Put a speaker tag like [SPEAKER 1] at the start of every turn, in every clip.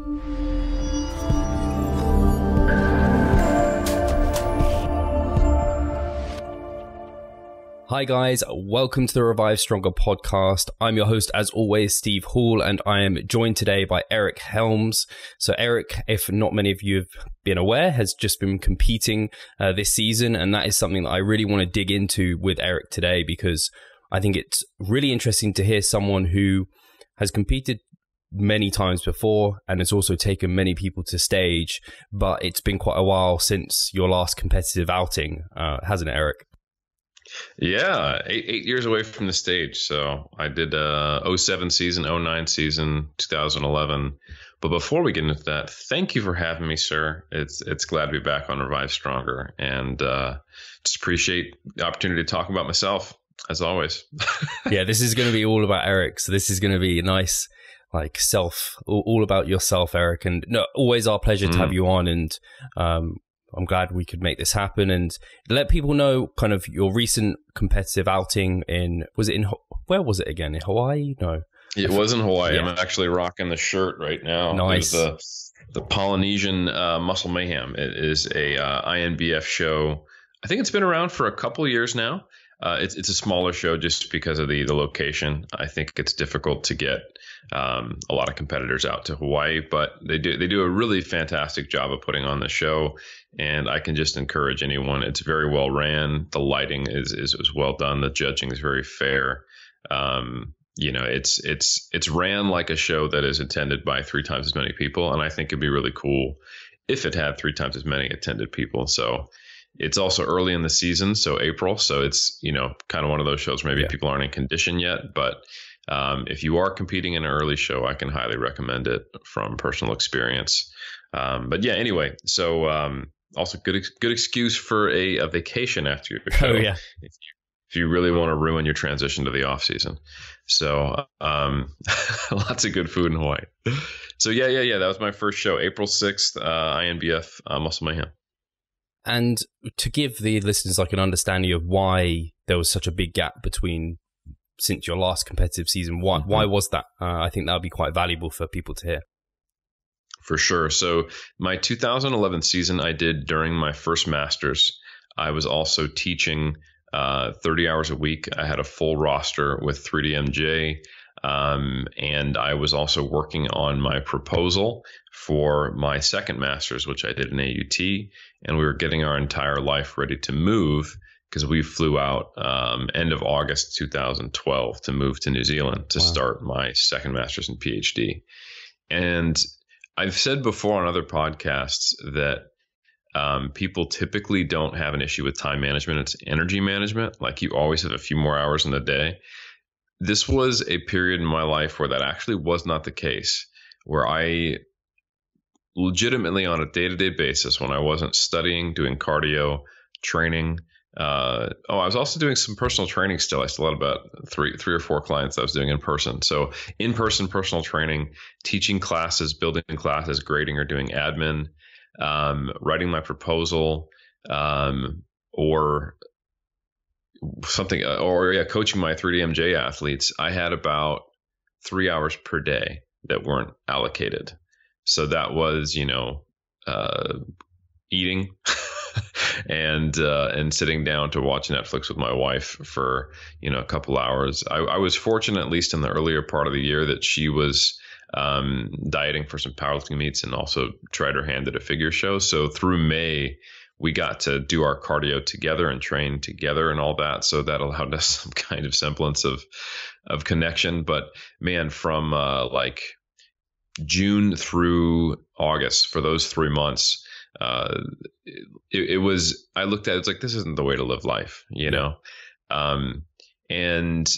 [SPEAKER 1] Hi, guys. Welcome to the Revive Stronger podcast. I'm your host, as always, Steve Hall, and I am joined today by Eric Helms. So, Eric, if not many of you have been aware, has just been competing uh, this season, and that is something that I really want to dig into with Eric today because I think it's really interesting to hear someone who has competed many times before and it's also taken many people to stage, but it's been quite a while since your last competitive outing, uh, hasn't it, Eric?
[SPEAKER 2] Yeah, eight, eight years away from the stage. So I did uh 07 season, 09 season, 2011. But before we get into that, thank you for having me, sir. It's it's glad to be back on Revive Stronger, and uh, just appreciate the opportunity to talk about myself as always.
[SPEAKER 1] yeah, this is going to be all about Eric. So this is going to be a nice, like self, all, about yourself, Eric. And no, always our pleasure mm. to have mm. you on. And um, I'm glad we could make this happen and let people know kind of your recent competitive outing in was it in where was it again in Hawaii? No,
[SPEAKER 2] it was in Hawaii. Yeah. I'm actually rocking the shirt right now.
[SPEAKER 1] Nice.
[SPEAKER 2] the the Polynesian uh, Muscle Mayhem. It is a uh, INBF show. I think it's been around for a couple years now. Uh, it's it's a smaller show just because of the the location. I think it's difficult to get um, a lot of competitors out to Hawaii, but they do they do a really fantastic job of putting on the show. And I can just encourage anyone. It's very well ran. The lighting is is, is well done. The judging is very fair. Um, you know, it's it's it's ran like a show that is attended by three times as many people, and I think it'd be really cool if it had three times as many attended people. So it's also early in the season, so April. So it's you know kind of one of those shows. Maybe yeah. people aren't in condition yet, but um, if you are competing in an early show, I can highly recommend it from personal experience. Um, but yeah, anyway, so um, also good good excuse for a, a vacation after your show.
[SPEAKER 1] Oh yeah.
[SPEAKER 2] If you, if you really want to ruin your transition to the off season. So um, lots of good food in Hawaii. So yeah, yeah, yeah. That was my first show, April sixth, uh, INBF uh, Muscle Mayhem.
[SPEAKER 1] And to give the listeners like an understanding of why there was such a big gap between since your last competitive season, why mm-hmm. why was that? Uh, I think that would be quite valuable for people to hear.
[SPEAKER 2] For sure. So my 2011 season, I did during my first masters. I was also teaching uh, 30 hours a week. I had a full roster with 3DMJ. Um, and I was also working on my proposal for my second master's, which I did in AUT. And we were getting our entire life ready to move because we flew out um, end of August 2012 to move to New Zealand to wow. start my second master's and PhD. And I've said before on other podcasts that um, people typically don't have an issue with time management. It's energy management. Like you always have a few more hours in the day this was a period in my life where that actually was not the case, where I legitimately on a day to day basis, when I wasn't studying, doing cardio, training, uh, oh, I was also doing some personal training still. I still had about three, three or four clients I was doing in person. So in person personal training, teaching classes, building classes, grading or doing admin, um, writing my proposal, um, or something uh, or yeah, coaching my 3DMJ athletes, I had about three hours per day that weren't allocated. So that was, you know, uh, eating and uh, and sitting down to watch Netflix with my wife for you know a couple hours. I, I was fortunate, at least in the earlier part of the year, that she was um, dieting for some powerlifting meets and also tried her hand at a figure show. So through May, we got to do our cardio together and train together and all that. So that allowed us some kind of semblance of of connection. But man, from uh, like June through August for those three months, uh, it, it, was. I looked at it, it's like this isn't the way to live life, you know. Um, and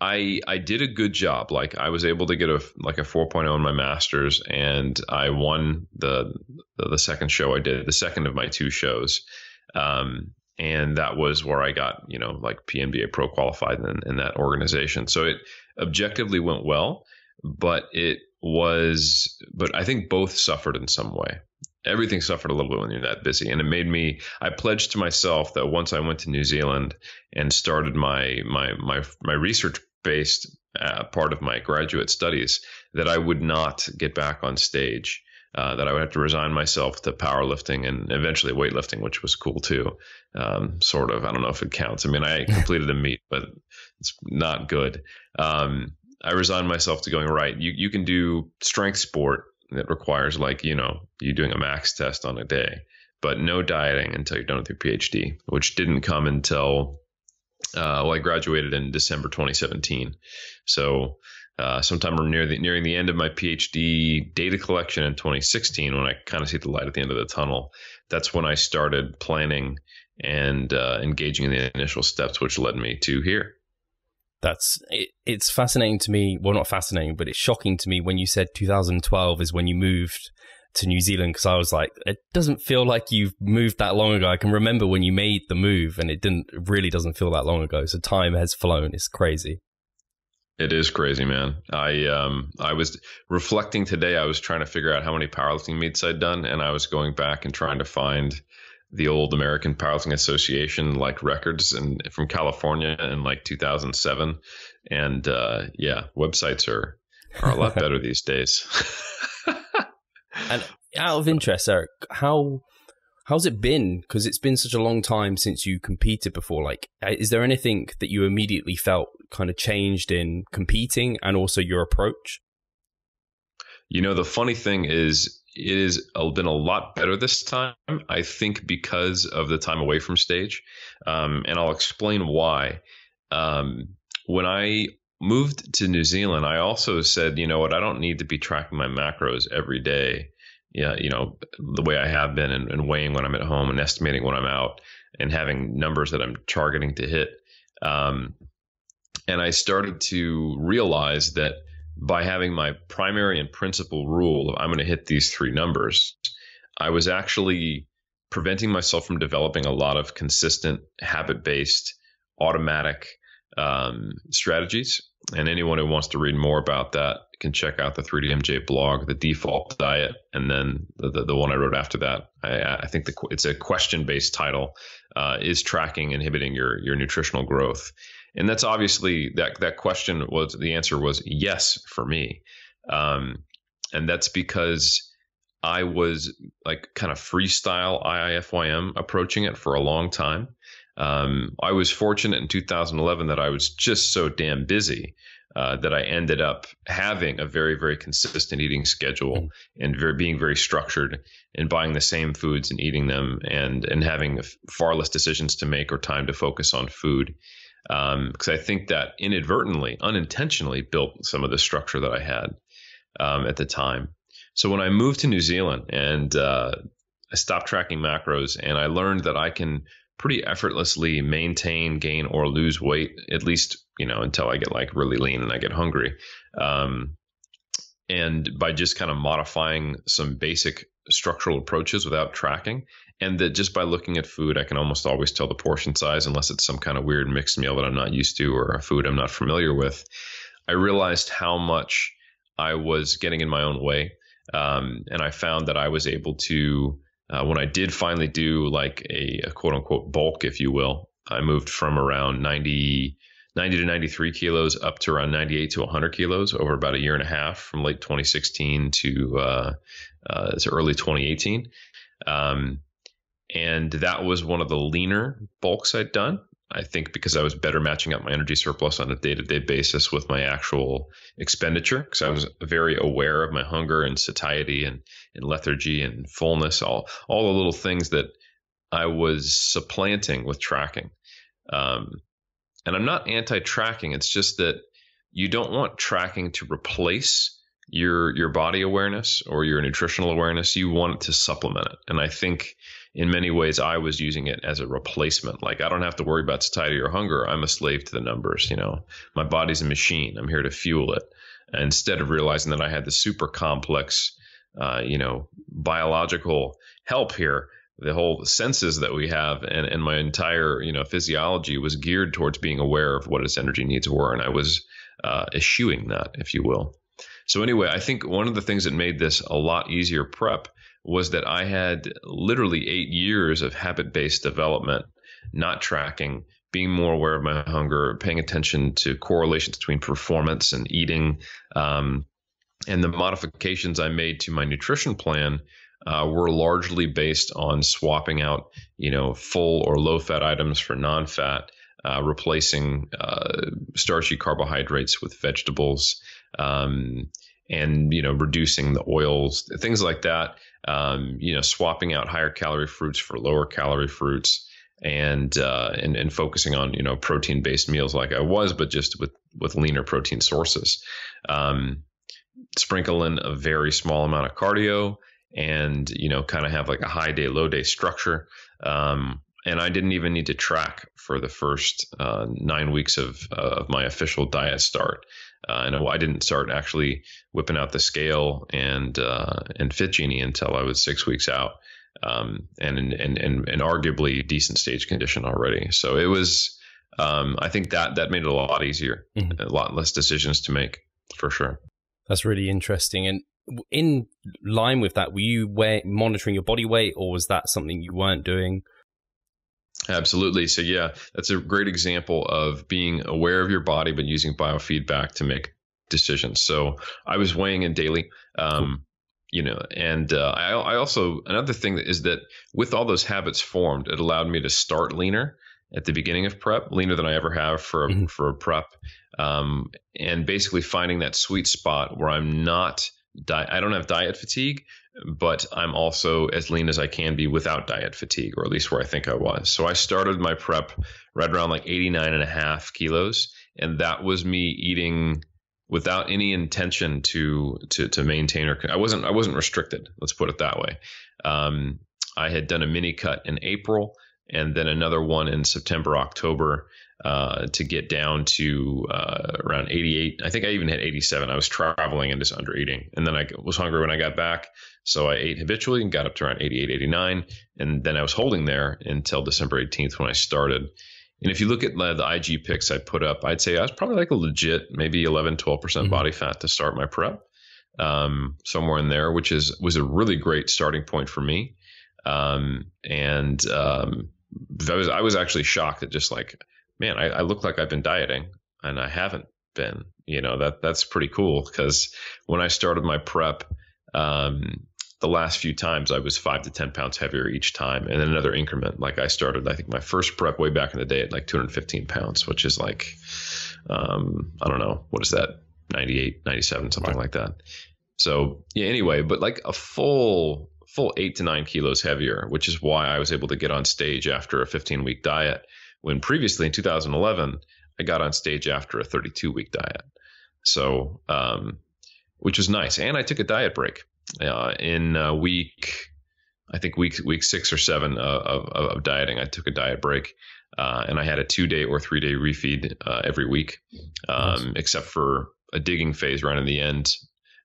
[SPEAKER 2] I I did a good job. Like I was able to get a like a 4.0 in my masters, and I won the the, the second show I did, the second of my two shows, um, and that was where I got you know like PNBA pro qualified in, in that organization. So it objectively went well, but it was but I think both suffered in some way everything suffered a little bit when you're that busy and it made me i pledged to myself that once i went to new zealand and started my my my my research based uh, part of my graduate studies that I would not get back on stage. Uh, that I would have to resign myself to powerlifting and eventually weightlifting, which was cool too. Um, sort of. I don't know if it counts. I mean, I completed a meet, but it's not good. Um, I resigned myself to going right. You you can do strength sport that requires like you know you doing a max test on a day, but no dieting until you're done with your PhD, which didn't come until uh, well, I graduated in December 2017. So uh, sometime near the nearing the end of my PhD data collection in 2016, when I kind of see the light at the end of the tunnel, that's when I started planning and uh, engaging in the initial steps, which led me to here.
[SPEAKER 1] That's it, it's fascinating to me. Well, not fascinating, but it's shocking to me when you said 2012 is when you moved to New Zealand because I was like, it doesn't feel like you've moved that long ago. I can remember when you made the move, and it didn't it really doesn't feel that long ago. So time has flown. It's crazy.
[SPEAKER 2] It is crazy, man. I um I was reflecting today. I was trying to figure out how many powerlifting meets I'd done, and I was going back and trying to find the old American Powerlifting Association like records and from California in like 2007. And uh, yeah, websites are are a lot better these days.
[SPEAKER 1] and out of interest, Eric, how how's it been? Because it's been such a long time since you competed before. Like, uh, is there anything that you immediately felt kind of changed in competing and also your approach?
[SPEAKER 2] You know, the funny thing is, it has been a lot better this time. I think because of the time away from stage, um, and I'll explain why. Um, when I moved to New Zealand, I also said, you know what, I don't need to be tracking my macros every day. Yeah, you know, the way I have been and, and weighing when I'm at home and estimating when I'm out and having numbers that I'm targeting to hit. Um, and I started to realize that by having my primary and principal rule of I'm going to hit these three numbers, I was actually preventing myself from developing a lot of consistent habit based automatic um, strategies. And anyone who wants to read more about that can check out the 3DMJ blog, the default diet, and then the, the, the one I wrote after that. I, I think the, it's a question based title uh, is tracking inhibiting your, your nutritional growth? And that's obviously that, that question was the answer was yes for me. Um, and that's because I was like kind of freestyle IIFYM approaching it for a long time. Um, I was fortunate in 2011 that I was just so damn busy uh, that I ended up having a very, very consistent eating schedule and very, being very structured and buying the same foods and eating them and, and having far less decisions to make or time to focus on food. Because um, I think that inadvertently, unintentionally built some of the structure that I had um, at the time. So when I moved to New Zealand and uh, I stopped tracking macros and I learned that I can pretty effortlessly maintain, gain, or lose weight, at least, you know, until I get like really lean and I get hungry. Um, and by just kind of modifying some basic structural approaches without tracking, and that just by looking at food, I can almost always tell the portion size unless it's some kind of weird mixed meal that I'm not used to or a food I'm not familiar with. I realized how much I was getting in my own way. Um, and I found that I was able to uh, when I did finally do like a, a, quote unquote bulk, if you will, I moved from around 90, 90 to 93 kilos up to around 98 to 100 kilos over about a year and a half from late 2016 to, uh, uh, early 2018. Um, and that was one of the leaner bulks I'd done. I think because I was better matching up my energy surplus on a day to day basis with my actual expenditure, because I was very aware of my hunger and satiety and, and lethargy and fullness, all, all the little things that I was supplanting with tracking. Um, and I'm not anti tracking, it's just that you don't want tracking to replace your your body awareness or your nutritional awareness you want it to supplement it and i think in many ways I was using it as a replacement. Like I don't have to worry about satiety or hunger. I'm a slave to the numbers. You know, my body's a machine. I'm here to fuel it. instead of realizing that I had the super complex, uh, you know, biological help here, the whole senses that we have and, and my entire, you know, physiology was geared towards being aware of what its energy needs were. And I was uh, eschewing that, if you will. So anyway, I think one of the things that made this a lot easier prep was that I had literally eight years of habit based development, not tracking, being more aware of my hunger, paying attention to correlations between performance and eating. Um, and the modifications I made to my nutrition plan uh, were largely based on swapping out, you know, full or low fat items for non fat, uh, replacing uh, starchy carbohydrates with vegetables, um, and you know, reducing the oils, things like that. Um, you know, swapping out higher calorie fruits for lower calorie fruits. And, uh, and and focusing on you know protein based meals like I was, but just with with leaner protein sources. Um, sprinkle in a very small amount of cardio and you know kind of have like a high day low day structure um, and i didn't even need to track for the first uh, nine weeks of, uh, of my official diet start uh, and i didn't start actually whipping out the scale and uh, and FitGenie until i was six weeks out um, and in, in, in, in arguably decent stage condition already so it was um, i think that that made it a lot easier mm-hmm. a lot less decisions to make for sure
[SPEAKER 1] that's really interesting. And in line with that, were you weigh, monitoring your body weight, or was that something you weren't doing?
[SPEAKER 2] Absolutely. So yeah, that's a great example of being aware of your body, but using biofeedback to make decisions. So I was weighing in daily. Um. You know, and uh, I, I also another thing is that with all those habits formed, it allowed me to start leaner at the beginning of prep, leaner than I ever have for mm-hmm. for a prep, um, and basically finding that sweet spot where I'm not di- I don't have diet fatigue, but I'm also as lean as I can be without diet fatigue, or at least where I think I was. So I started my prep right around like 89 and a half kilos, and that was me eating without any intention to to to maintain or I wasn't I wasn't restricted. Let's put it that way. Um, I had done a mini cut in April and then another one in September, October uh, to get down to uh, around 88. I think I even hit 87. I was traveling and just under eating. And then I was hungry when I got back. So I ate habitually and got up to around 88, 89. And then I was holding there until December 18th when I started. And if you look at the IG pics I put up, I'd say I was probably like a legit, maybe 11, 12% mm hmm body fat to start my prep, um, somewhere in there, which is was a really great starting point for me. Um, and um, I was I was actually shocked at just like, man, I, I look like I've been dieting and I haven't been. You know that that's pretty cool because when I started my prep, um, the last few times I was five to ten pounds heavier each time, and then another increment. Like I started, I think my first prep way back in the day at like 215 pounds, which is like, um, I don't know, what is that, 98, 97, something like that. So yeah, anyway, but like a full full eight to nine kilos heavier, which is why I was able to get on stage after a 15 week diet. When previously in 2011, I got on stage after a 32 week diet. So, um, which was nice. And I took a diet break uh, in a week, I think week week six or seven uh, of, of, of dieting. I took a diet break. Uh, and I had a two day or three day refeed uh, every week, um, nice. except for a digging phase right in the end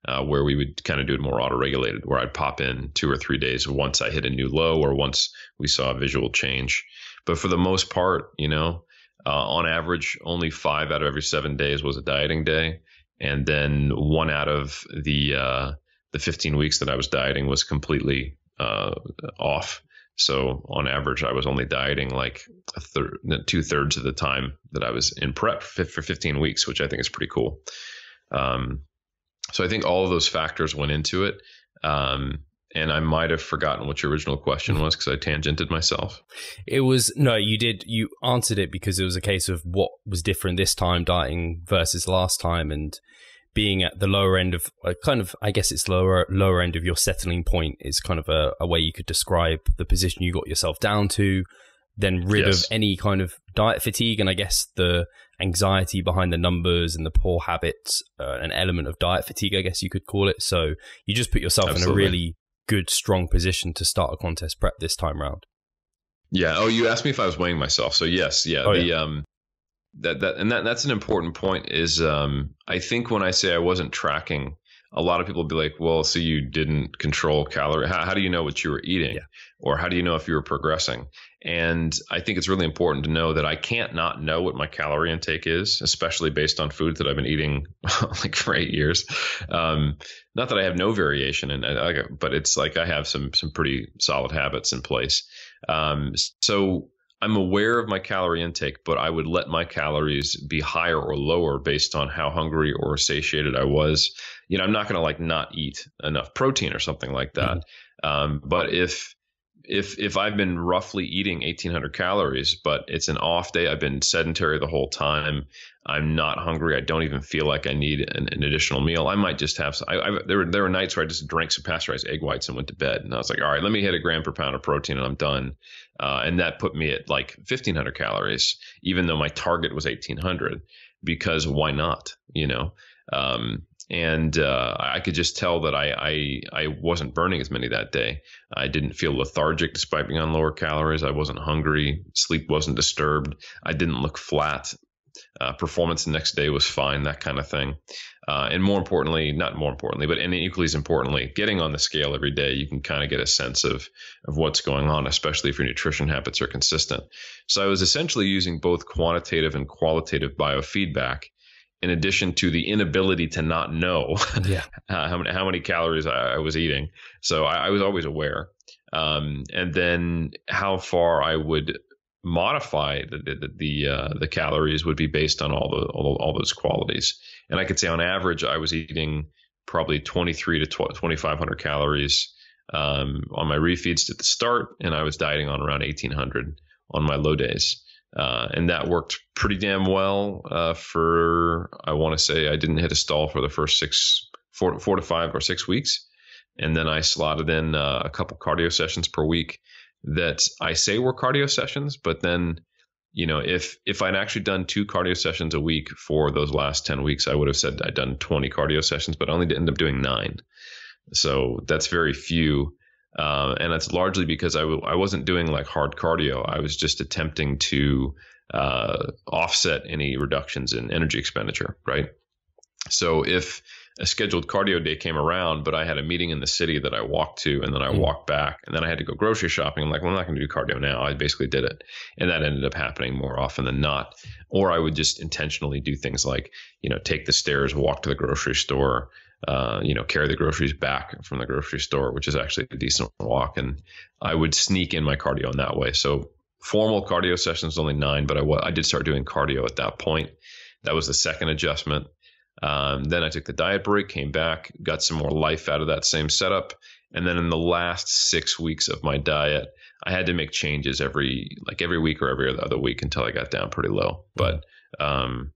[SPEAKER 2] uh, where we would kind of do it more auto regulated, where I'd pop in two or three days once I hit a new low or once we saw a visual change. But for the most part, you know, uh, on average, only five out of every seven days was a dieting day. And then one out of the, uh, the 15 weeks that I was dieting was completely uh, off. So on average, I was only dieting like a third, two thirds of the time that I was in prep for 15 weeks, which I think is pretty cool. Um, so I think all of those factors went into it. Um, and I might have forgotten what your original question was because I tangented myself.
[SPEAKER 1] It was no, you did. You answered it because it was a case of what was different this time dieting versus last time, and being at the lower end of uh, kind of, I guess it's lower lower end of your settling point is kind of a, a way you could describe the position you got yourself down to then rid yes. of any kind of diet fatigue and I guess the anxiety behind the numbers and the poor habits, uh, an element of diet fatigue, I guess you could call it. So you just put yourself Absolutely. in a really good, strong position to start a contest prep this time round.
[SPEAKER 2] Yeah. Oh, you asked me if I was weighing myself. So yes, yeah. Oh, the yeah. um that that and that that's an important point. Is um I think when I say I wasn't tracking, a lot of people be like, well, so you didn't control calorie. How, how do you know what you were eating? Yeah. Or how do you know if you were progressing? And I think it's really important to know that I can't not know what my calorie intake is, especially based on foods that I've been eating like for eight years. Um, not that I have no variation in it, but it's like I have some some pretty solid habits in place. Um, so I'm aware of my calorie intake, but I would let my calories be higher or lower based on how hungry or satiated I was. You know, I'm not going to like not eat enough protein or something like that. Mm-hmm. Um, but if if if I've been roughly eating 1800 calories, but it's an off day, I've been sedentary the whole time. I'm not hungry. I don't even feel like I need an, an additional meal. I might just have. I, I, there were there were nights where I just drank some pasteurized egg whites and went to bed, and I was like, all right, let me hit a gram per pound of protein, and I'm done. Uh, and that put me at like 1500 calories, even though my target was 1800, because why not? You know. Um, and uh, I could just tell that I, I, I wasn't burning as many that day. I didn't feel lethargic despite being on lower calories. I wasn't hungry. Sleep wasn't disturbed. I didn't look flat. Uh, performance the next day was fine. That kind of thing. Uh, and more importantly, not more importantly, but and equally as importantly, getting on the scale every day, you can kind of get a sense of of what's going on, especially if your nutrition habits are consistent. So I was essentially using both quantitative and qualitative biofeedback in addition to the inability to not know yeah. uh, how, many, how many calories I, I was eating. So I, I was always aware. Um, and then how far I would modify the the the, uh, the, calories would be based on all the all, all, those qualities. And I could say on average I was eating probably 23 to 2500 calories um, on my refeeds at the start, and I was dieting on around 1800 on my low days. Uh, and that worked pretty damn well uh, for I want to say I didn't hit a stall for the first six four, four to five or six weeks, and then I slotted in uh, a couple cardio sessions per week that I say were cardio sessions, but then you know if if I'd actually done two cardio sessions a week for those last ten weeks, I would have said I'd done twenty cardio sessions, but I only ended up doing nine. So that's very few. Uh, and that's largely because I w- I wasn't doing like hard cardio. I was just attempting to uh, offset any reductions in energy expenditure, right? So if a scheduled cardio day came around, but I had a meeting in the city that I walked to and then I mm. walked back and then I had to go grocery shopping. I'm like, well, I'm not going to do cardio now. I basically did it. And that ended up happening more often than not. Or I would just intentionally do things like, you know, take the stairs, walk to the grocery store, uh, you know, carry the groceries back from the grocery store, which is actually a decent walk. And I would sneak in my cardio in that way. So formal cardio sessions only nine, but I, I did start doing cardio at that point. That was the second adjustment. Um, then I took the diet break, came back, got some more life out of that same setup. And then in the last six weeks of my diet, I had to make changes every like every week or every other week until I got down pretty low. But um,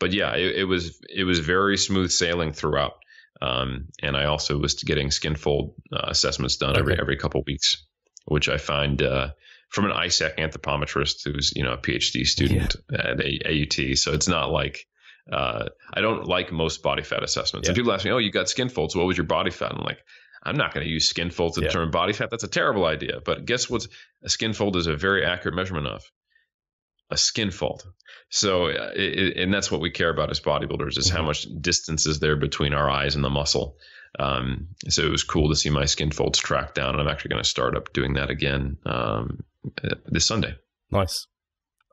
[SPEAKER 2] but yeah, it, it was it was very smooth sailing throughout. Um, and I also was getting skin fold uh, assessments done okay. every every couple weeks, which I find uh, from an ISAK anthropometrist who's you know a PhD student yeah. at a- AUT. So it's not like uh, I don't like most body fat assessments. Yeah. And people ask me, "Oh, you got skin folds. What was your body fat?" I'm like, I'm not going to use skin fold to yeah. determine body fat. That's a terrible idea. But guess what? A skin fold is a very accurate measurement of a skin fold. So, uh, it, and that's what we care about as bodybuilders is mm-hmm. how much distance is there between our eyes and the muscle. Um, so it was cool to see my skin folds track down, and I'm actually going to start up doing that again um, uh, this Sunday.
[SPEAKER 1] Nice.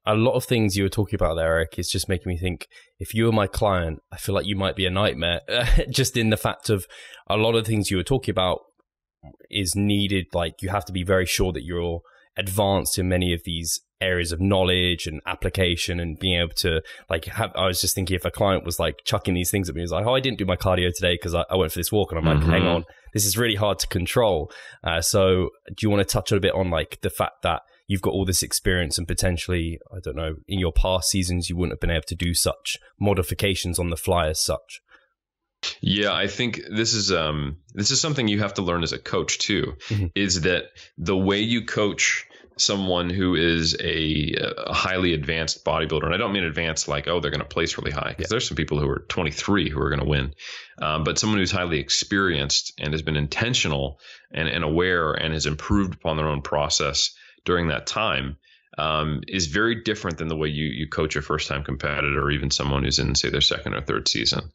[SPEAKER 1] A lot of things you were talking about there, Eric, is just making me think. If you were my client, I feel like you might be a nightmare. just in the fact of a lot of things you were talking about is needed. Like you have to be very sure that you're advanced in many of these areas of knowledge and application and being able to like have I was just thinking if a client was like chucking these things at me, was like, oh, I didn't do my cardio today because I, I, went for this walk, and I'm like, mm-hmm. hang on, this is really hard to control. Uh, so, do you want to touch a bit on like the fact that you've got all this experience and potentially, I don't know, in your past seasons you wouldn't have been able to do such modifications on the fly as such?
[SPEAKER 2] Yeah, I think this is um, this is something you have to learn as a coach too. Mm-hmm. Is that the way you coach someone who is a, a, highly advanced bodybuilder, and I don't mean advanced like oh they're going to place really high because yeah. there's some people who are 23 who are going to win, um, but someone who's highly experienced and has been intentional and, and aware and has improved upon their own process during that time um, is very different than the way you you coach a first time competitor or even someone who's in say their second or third season.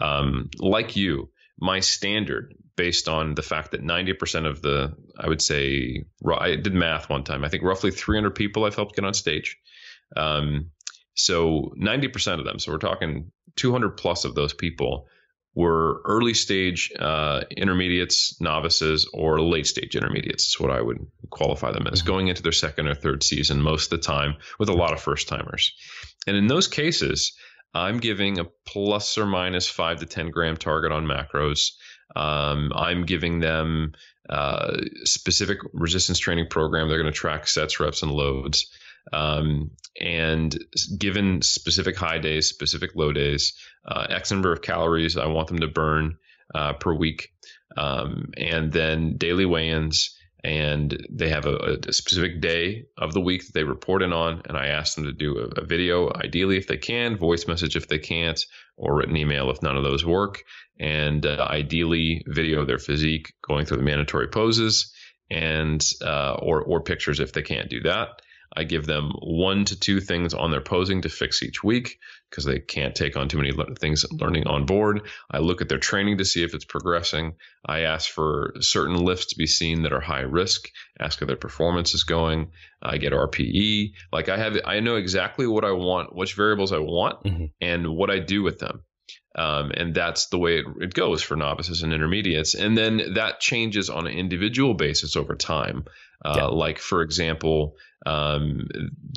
[SPEAKER 2] Um, like you, my standard based on the fact that 90% of the, I would say, I did math one time. I think roughly 300 people I've helped get on stage. Um, so 90% of them, so we're talking 200 plus of those people were early stage uh, intermediates, novices, or late stage intermediates. Is what I would qualify them as, mm-hmm. going into their second or third season most of the time with a lot of first timers. And in those cases, I'm giving a plus or minus five to 10 gram target on macros. Um, I'm giving them uh, specific resistance training program. They're going to track sets, reps, and loads. Um, and given specific high days, specific low days, uh, X number of calories I want them to burn uh, per week, um, and then daily weigh-ins. And they have a, a, specific day of the week that they report in on, and I ask them to do a, a video, ideally if they can, voice message if they can't, or written email if none of those work, and uh, ideally video their physique going through the mandatory poses, and uh, or or pictures if they can't do that. I give them one to two things on their posing to fix each week because they can't take on too many things learning on board. I look at their training to see if it's progressing. I ask for certain lifts to be seen that are high risk, ask how their performance is going. I get RPE. Like I have, I know exactly what I want, which variables I want, mm-hmm. and what I do with them. Um, and that's the way it, it, goes for novices and intermediates. And then that changes on an individual basis over time. Uh, yeah. Like, for example, um,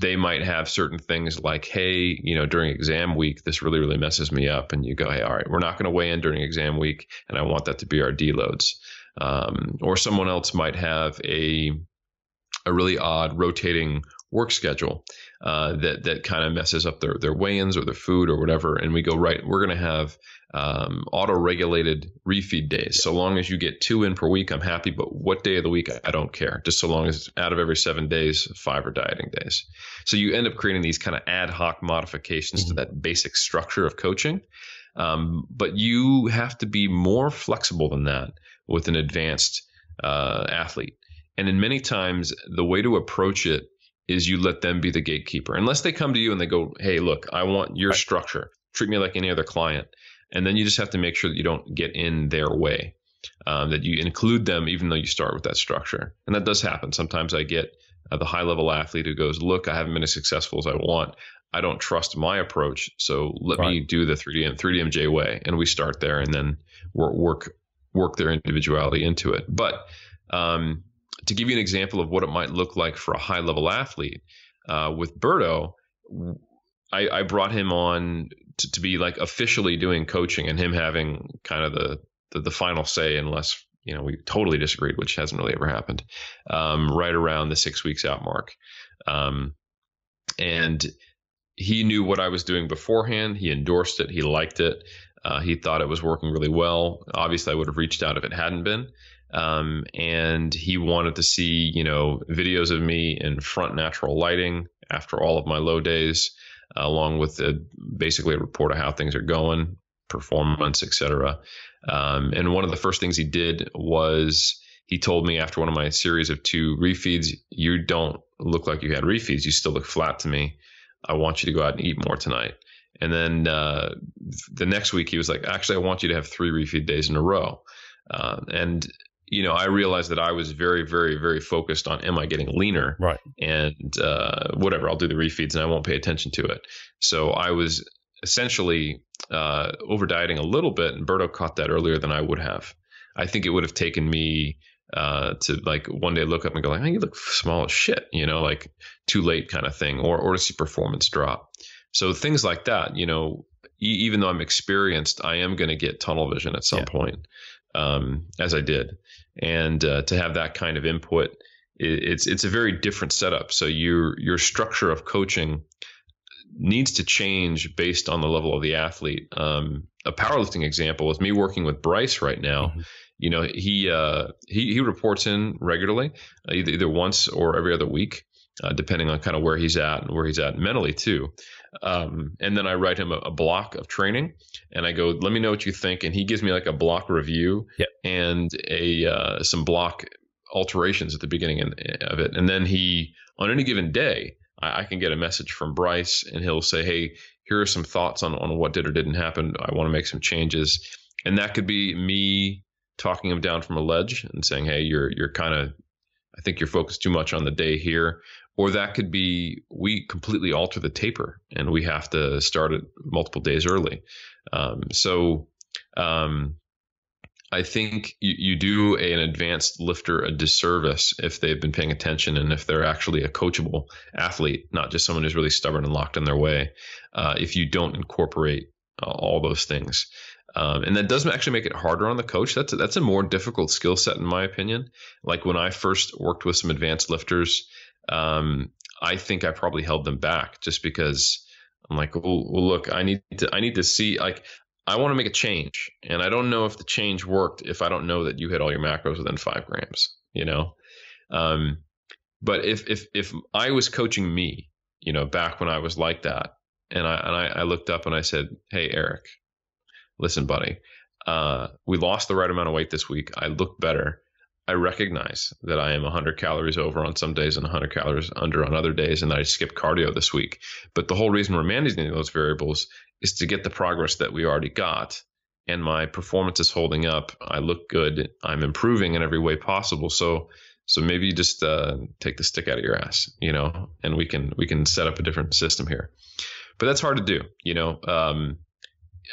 [SPEAKER 2] they might have certain things like, hey, you know, during exam week, this really, really messes me up. And you go, hey, all right, we're not going to weigh in during exam week, and I want that to be our deloads. Um, or someone else might have a a really odd rotating work schedule uh, that that kind of messes up their their weigh-ins or their food or whatever. And we go right, we're going to have um, auto-regulated refeed days. So long as you get two in per week, I'm happy. But what day of the week, I don't care. Just so long as out of every seven days, five are dieting days. So you end up creating these kind of ad hoc modifications mm-hmm. to that basic structure of coaching. Um, but you have to be more flexible than that with an advanced uh, athlete. And in many times, the way to approach it is you let them be the gatekeeper. Unless they come to you and they go, "Hey, look, I want your structure. Treat me like any other client." And then you just have to make sure that you don't get in their way. Um, that you include them even though you start with that structure. And that does happen. Sometimes I get uh, the high level athlete who goes, "Look, I haven't been as successful as I want. I don't trust my approach, so let right. me do the 3DM 3DMJ way." And we start there and then work work work their individuality into it. But um, to give you an example of what it might look like for a high level athlete, uh, with Berto, I, I, brought him on to, to, be like officially doing coaching and him having kind of the, the, the final say, unless you know we totally disagreed, which hasn't really ever happened. Um, right around the six weeks out mark, um, and he knew what I was doing beforehand. He endorsed it. He liked it. Uh, he thought it was working really well. Obviously, I would have reached out if it hadn't been. Um, and he wanted to see, you know, videos of me in front natural lighting after all of my low days, uh, along with a, basically a report of how things are going, performance, etc. Um, and one of the first things he did was he told me after one of my series of two refeeds, "You don't look like you had refeeds. You still look flat to me. I want you to go out and eat more tonight." And then uh, the next week, he was like, "Actually, I want you to have three refeed days in a row." Uh, and you know, I realized that I was very, very, very focused on am I getting leaner?
[SPEAKER 1] Right.
[SPEAKER 2] And uh, whatever, I'll do the refeeds and I won't pay attention to it. So I was essentially uh, over dieting a little bit, and Berto caught that earlier than I would have. I think it would have taken me uh, to like one day look up and go like, "Man, you look small as shit," you know, like too late kind of thing, or or to see performance drop. So things like that, you know, e- even though I'm experienced, I am going to get tunnel vision at some yeah. point, um, as I did and uh, to have that kind of input, it, it's it's a very different setup. So your your structure of coaching needs to change based on the level of the athlete. Um, a powerlifting example is me working with Bryce right now. Mm-hmm. You know, he uh, he he reports in regularly, either either once or every other week, uh, depending on kind of where he's at and where he's at mentally too. Um, and then I write him a, a, block of training, and I go, "Let me know what you think." And he gives me like a block review
[SPEAKER 1] yep.
[SPEAKER 2] and a uh, some block alterations at the beginning of it. And then he, on any given day, I, I, can get a message from Bryce, and he'll say, "Hey, here are some thoughts on on what did or didn't happen. I want to make some changes." And that could be me talking him down from a ledge and saying, "Hey, you're you're kind of I think you're focused too much on the day here or that could be we completely alter the taper and we have to start it multiple days early. Um, so um, I think you, you do an advanced lifter a disservice if they've been paying attention and if they're actually a coachable athlete, not just someone who's really stubborn and locked in their way. Uh, if you don't incorporate uh, all those things, um, and that doesn't actually make it harder on the coach. That's a, that's a more difficult skill set in my opinion. Like when I first worked with some advanced lifters, um, I think I probably held them back just because I'm like, well, well, look, I need to I need to see like I want to make a change, and I don't know if the change worked if I don't know that you hit all your macros within five grams. You know, um, but if if if I was coaching me, you know, back when I was like that, and I and I, I looked up and I said, "Hey, Eric, listen, buddy, uh, we lost the right amount of weight this week. I look better. I recognize that I am 100 calories over on some days and 100 calories under on other days, and that I skipped cardio this week. But the whole reason we're managing those variables is to get the progress that we already got. And my performance is holding up. I look good. I'm improving in every way possible. So, so maybe you just uh, take the stick out of your ass, you know, and we can we can set up a different system here. But that's hard to do, you know. Um,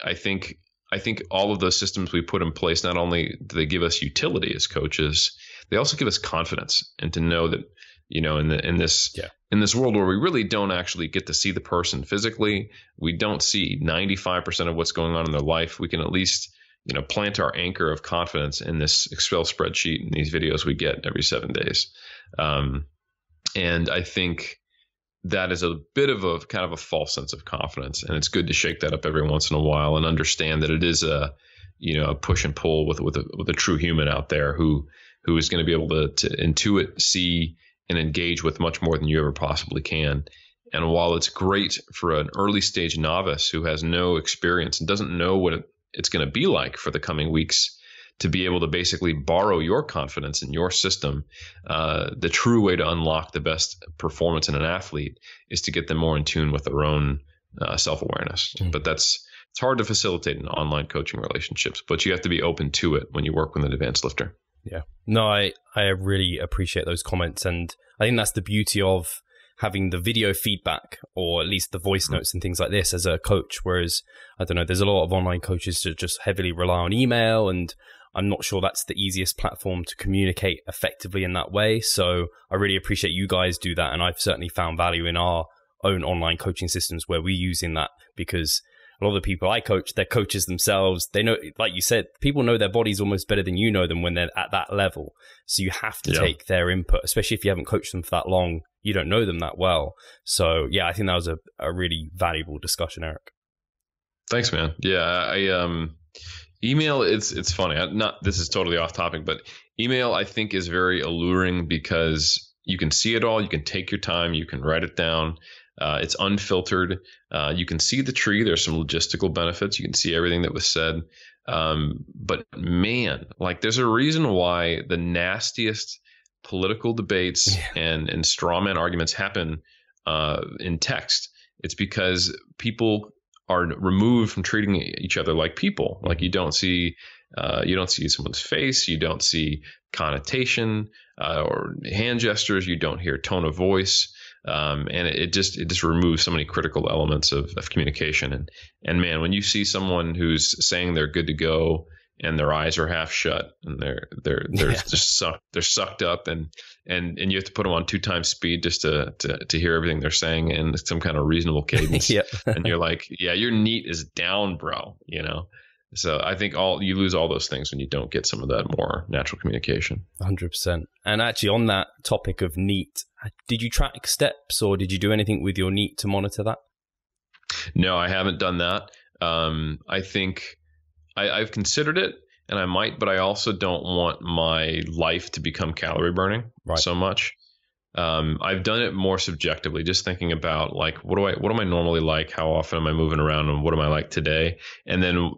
[SPEAKER 2] I think I think all of those systems we put in place not only do they give us utility as coaches, they also give us confidence and to know that you know in the in this yeah. in this world where we really don't actually get to see the person physically, we don't see 95% of what's going on in their life. We can at least you know plant our anchor of confidence in this Excel spreadsheet and these videos we get every seven days. Um, and I think that is a bit of a kind of a false sense of confidence, and it's good to shake that up every once in a while and understand that it is a you know a push and pull with with a, with a true human out there who who is going to be able to, to intuit, see, and engage with much more than you ever possibly can. And while it's great for an early stage novice who has no experience and doesn't know what it's going to be like for the coming weeks to be able to basically borrow your confidence in your system. Uh, the true way to unlock the best performance in an athlete is to get them more in tune with their own uh, self awareness. Mm-hmm. But that's it's hard to facilitate in online coaching relationships, but you have to be open to it when you work with an advanced lifter.
[SPEAKER 1] Yeah. No, I, I really appreciate those comments. And I think that's the beauty of having the video feedback or at least the voice mm-hmm. notes and things like this as a coach. Whereas, I don't know, there's a lot of online coaches that just heavily rely on email and I'm not sure that's the easiest platform to communicate effectively in that way. So I really appreciate you guys do that. And I've certainly found value in our own online coaching systems where we're using that because a lot of the people I coach, they're coaches themselves. They know, like you said, people know their bodies almost better than you know them when they're at that level. So you have to yeah. take their input, especially if you haven't coached them for that long. You don't know them that well. So yeah, I think that was a, a really valuable discussion, Eric.
[SPEAKER 2] Thanks, man. Yeah, I um email it's it's funny. Not this is totally off topic but email i think is very alluring because you can see it all you can take your time you can write it down. Uh, it's unfiltered. Uh, you can see the tree there's some logistical benefits you can see everything that was said. Um, but man like there's a reason why the nastiest political debates yeah. and and strawman arguments happen uh, in text. It's because people are removed from treating each other like people. Like you don't see, uh, you don't see someone's face, you don't see connotation uh, or hand gestures, you don't hear tone of voice, um, and it, it, just it just removes so many critical elements of, of communication. And and man, when you see someone who's saying they're good to go and their eyes are half shut and they're they're they're yeah. just sucked they're sucked up and and and you have to put them on two times speed just to to to hear everything they're saying in some kind of reasonable cadence and you're like yeah your NEAT is down bro you know so I think all you lose all those things when you don't get some of that more natural communication.
[SPEAKER 1] 100%. And actually on that topic of NEAT, did you track steps or did you do anything with your NEAT to monitor that?
[SPEAKER 2] No, I haven't done that. Um, I think I, I've considered it and I might, but I also don't want my life to become calorie burning right. so much. Um, I've done it more subjectively, just thinking about like what do I what am I normally like? How often am I moving around, and what am I like today? And then,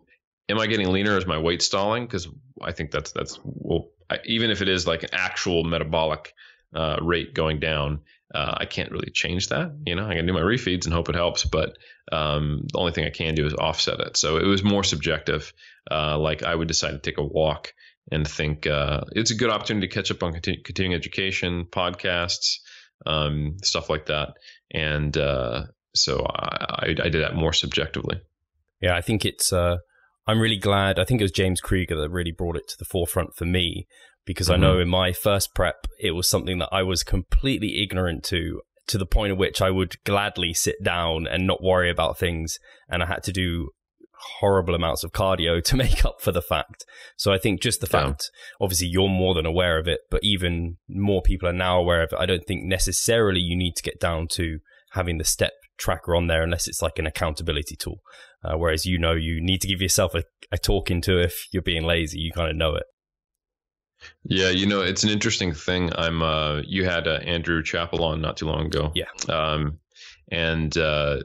[SPEAKER 2] am I getting leaner? Is my weight stalling? Because I think that's that's well, I, even if it is like an actual metabolic uh, rate going down, uh, I can't really change that. You know, I can do my refeeds and hope it helps, but um, the only thing I can do is offset it. So it was more subjective. Uh, like I would decide to take a walk and think uh, it's a good opportunity to catch up on continu- continuing education, podcasts, um, stuff like that. And uh, so I, I, I, did that more subjectively.
[SPEAKER 1] Yeah, I think it's uh, I'm really glad. I think it was James Krieger that really brought it to the forefront for me because mm-hmm. I know in my first prep, it was something that I was completely ignorant to, to the point at which I would gladly sit down and not worry about things. And I had to do horrible amounts of cardio to make up for the fact. So I think just the yeah. fact, obviously, you're more than aware of it, but even more people are now aware of it. I don't think necessarily you need to get down to having the step tracker on there unless it's like an accountability tool. Uh, whereas you know you need to give yourself a, a talking to if you're being lazy. You kind of know it.
[SPEAKER 2] Yeah, you know, it's an interesting thing. I'm uh you had uh, Andrew Chappell on not too long ago.
[SPEAKER 1] Yeah.
[SPEAKER 2] Um and uh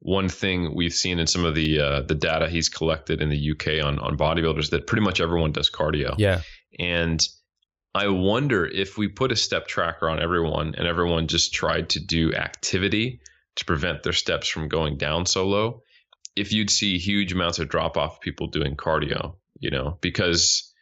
[SPEAKER 2] one thing we've seen in some of the uh, the data he's collected in the UK on on bodybuilders that pretty much everyone does cardio.
[SPEAKER 1] Yeah.
[SPEAKER 2] And I wonder if we put a step tracker on everyone and everyone just tried to do activity to prevent their steps from going down so low, if you'd see huge amounts of drop off people doing cardio, you know, because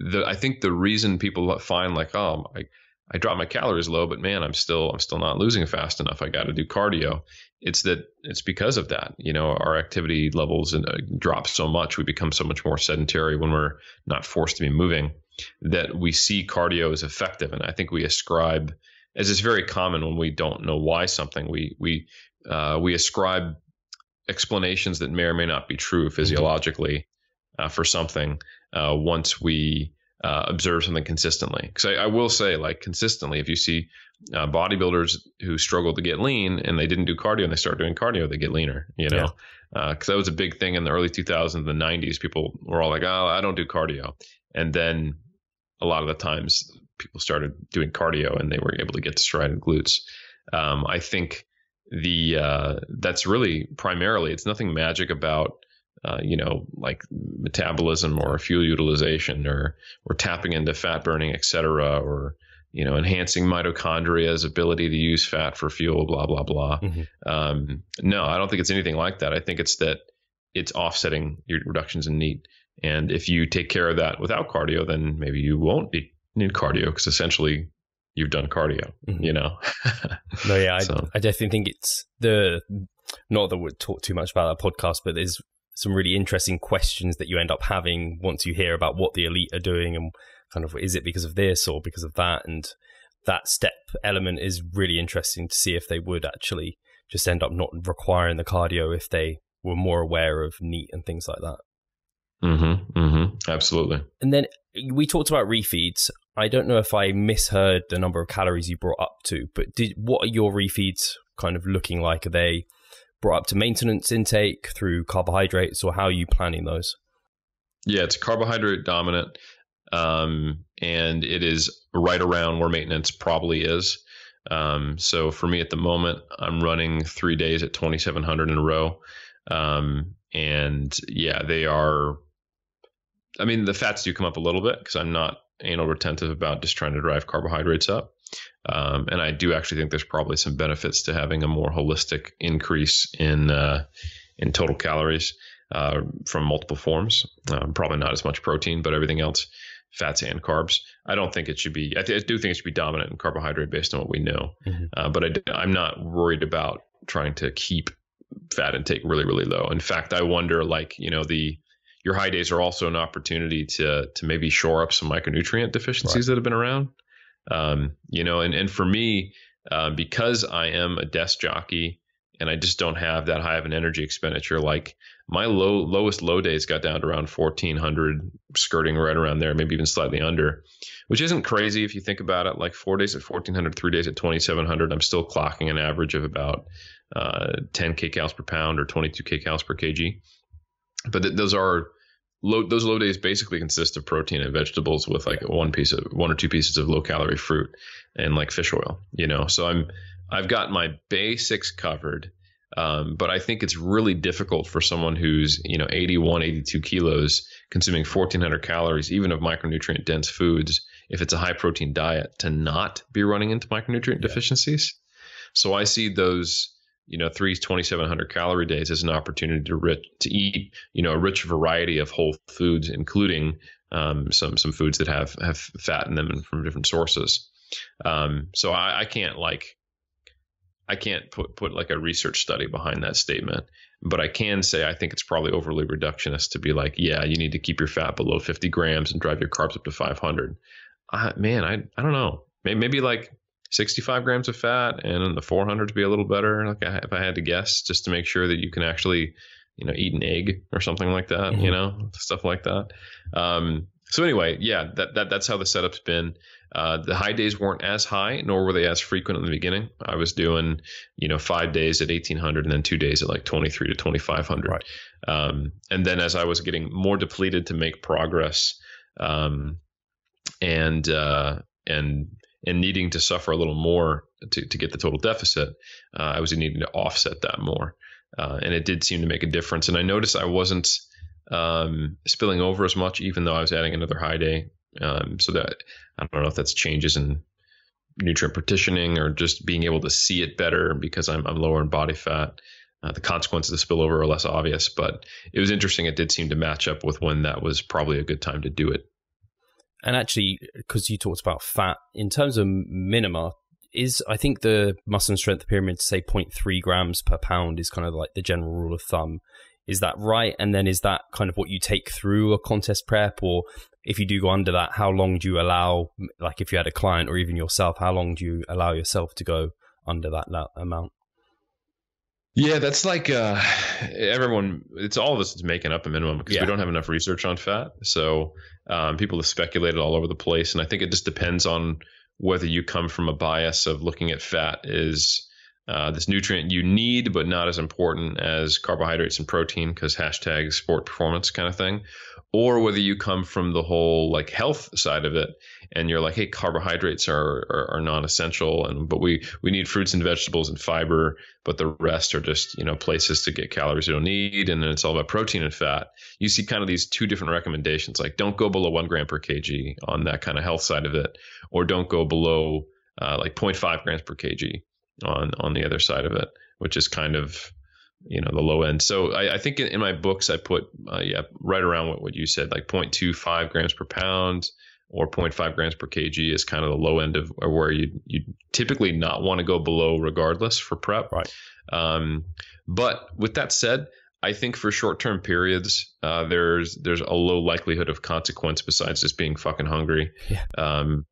[SPEAKER 2] the I think the reason people find like, oh, I, I drop my calories low, but man, I'm still I'm still not losing fast enough. I got to do cardio it's that it's because of that. You know, our activity levels uh, drop so much. We become so much more sedentary when we're not forced to be moving that we see cardio as effective. And I think we ascribe, as is very common when we don't know why something, we we uh, we ascribe explanations that may or may not be true mm-hmm. physiologically uh, for something uh, once we uh, observe something consistently. Because I, I, will say, like consistently, if you see uh, bodybuilders who struggle to get lean and they didn't do cardio and they start doing cardio, they get leaner. You know, because yeah. uh, that was a big thing in the early 2000s, the 90s. People were all like, "Oh, I don't do cardio," and then a lot of the times people started doing cardio and they were able to get to striated glutes. Um, I think the uh, that's really primarily it's nothing magic about uh, you know, like metabolism or fuel utilization or or tapping into fat burning, et cetera, or you know, enhancing mitochondria's ability to use fat for fuel, blah blah blah. Mm-hmm. Um, no, I don't think it's anything like that. I think it's that it's offsetting your reductions in NEAT, and if you take care of that without cardio, then maybe you won't need, need cardio because essentially you've done cardio. Mm-hmm. You know.
[SPEAKER 1] no, yeah, so. I, I definitely think it's the not that we'll talk too much about that podcast, but there's some really interesting questions that you end up having once you hear about what the elite are doing and kind of is it because of this or because of that and that step element is really interesting to see if they would actually just end up not requiring the cardio if they were more aware of NEAT and things like that.
[SPEAKER 2] Mm-hmm. Mm-hmm. Absolutely.
[SPEAKER 1] And then we talked about refeeds. I don't know if I misheard the number of calories you brought up to, but did what are your refeeds kind of looking like? Are they brought up to maintenance intake through carbohydrates, or how are you planning those?
[SPEAKER 2] Yeah, it's carbohydrate dominant, um, and it is right around where maintenance probably is. Um, so for me at the moment, I'm running three days at 2,700 in a row, um, and yeah, they are. I mean, the fats do come up a little bit because I'm not anal retentive about just trying to drive carbohydrates up. Um, and I do actually think there's probably some benefits to having a more holistic increase in uh, in total calories uh, from multiple forms. Um, probably not as much protein, but everything else, fats and carbs. I don't think it should be. I, th- I do think it should be dominant in carbohydrate based on what we know. Mm-hmm. Uh, but I, I'm not worried about trying to keep fat intake really really low. In fact, I wonder like you know the your high days are also an opportunity to to maybe shore up some micronutrient deficiencies right. that have been around. Um, you know, and, and for me, uh, because I am a desk jockey and I just don't have that high of an energy expenditure, like my low lowest low days got down to around 1400, skirting right around there, maybe even slightly under, which isn't crazy if you think about it. Like four days at 1400, three days at 2700, I'm still clocking an average of about uh, 10 kcals per pound or 22 kcals per kg. But th- those are low, those low days basically consist of protein and vegetables with like one piece of one or two pieces of low calorie fruit and like fish oil, you know. So I'm I've got my basics covered. Um, but I think it's really difficult for someone who's, you know, 81, 82 kilos, consuming 1400 calories, even of micronutrient dense foods, if it's a high protein diet, to not be running into micronutrient yeah. deficiencies. So I see those you know, three 2,700 calorie days as an opportunity to rich, to eat, you know, a rich variety of whole foods, including um, some some foods that have have fat in them and from different sources. Um, so I, I, can't like, I can't put put like a research study behind that statement, but I can say I think it's probably overly reductionist to be like, yeah, you need to keep your fat below 50 grams and drive your carbs up to 500. Uh, man, I I don't know. Maybe like 65 grams of fat and then the 400 to be a little better. Like I, if I had to guess, just to make sure that you can actually, you know, eat an egg or something like that. Mm-hmm. You know, stuff like that. Um, so anyway, yeah, that, that that's how the setup's been. Uh, the high days weren't as high, nor were they as frequent in the beginning. I was doing, you know, five days at 1800 and then two days at like 23 to 2500. Right. Um, and then as I was getting more depleted to make progress, um, and uh, and and needing to suffer a little more to, to get the total deficit, uh, I was needing to offset that more. Uh, and it did seem to make a difference. And I noticed I wasn't um, spilling over as much, even though I was adding another high day. Um, so that I don't know if that's changes in nutrient partitioning or just being able to see it better because I'm, I'm lower in body fat. Uh, the consequences of the spillover are less obvious, but it was interesting. It did seem to match up with when that was probably a good time to do it.
[SPEAKER 1] And actually, because you talked about fat, in terms of minima, is I think the muscle and strength pyramid say 0.3 grams per pound is kind of like the general rule of thumb. Is that right? And then is that kind of what you take through a contest prep? Or if you do go under that, how long do you allow, like if you had a client or even yourself, how long do you allow yourself to go under that amount?
[SPEAKER 2] Yeah, that's like uh, everyone. It's all of us is making up a minimum because yeah. we don't have enough research on fat. So um, people have speculated all over the place, and I think it just depends on whether you come from a bias of looking at fat is uh, this nutrient you need, but not as important as carbohydrates and protein because hashtag sport performance kind of thing, or whether you come from the whole like health side of it and you're like, hey, carbohydrates are, are, are non-essential, and but we we need fruits and vegetables and fiber, but the rest are just you know places to get calories you don't need, and then it's all about protein and fat. You see kind of these two different recommendations, like don't go below one gram per kg on that kind of health side of it, or don't go below uh, like 0.5 grams per kg on on the other side of it, which is kind of you know the low end. So I, I think in, in, my books I put uh, yeah right around what, what you said, like 0.25 grams per pound or 0.5 grams per kg is kind of the low end of where you you typically not want to go below regardless for prep.
[SPEAKER 1] Right.
[SPEAKER 2] Um, but with that said, I think for short term periods, uh, there's there's a low likelihood of consequence besides just being fucking hungry.
[SPEAKER 1] Yeah.
[SPEAKER 2] Um,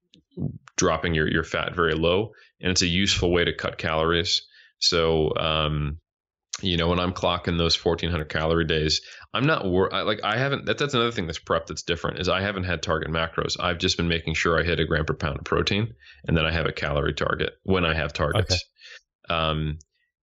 [SPEAKER 2] dropping your, your fat very low and it's a useful way to cut calories. So, um, you know, when I'm clocking those 1400 calorie days, I'm not wor- I, like I haven't. That, that's another thing that's prep that's different is I haven't had target macros. I've just been making sure I hit a gram per pound of protein, and then I have a calorie target when I have targets. Okay. Um,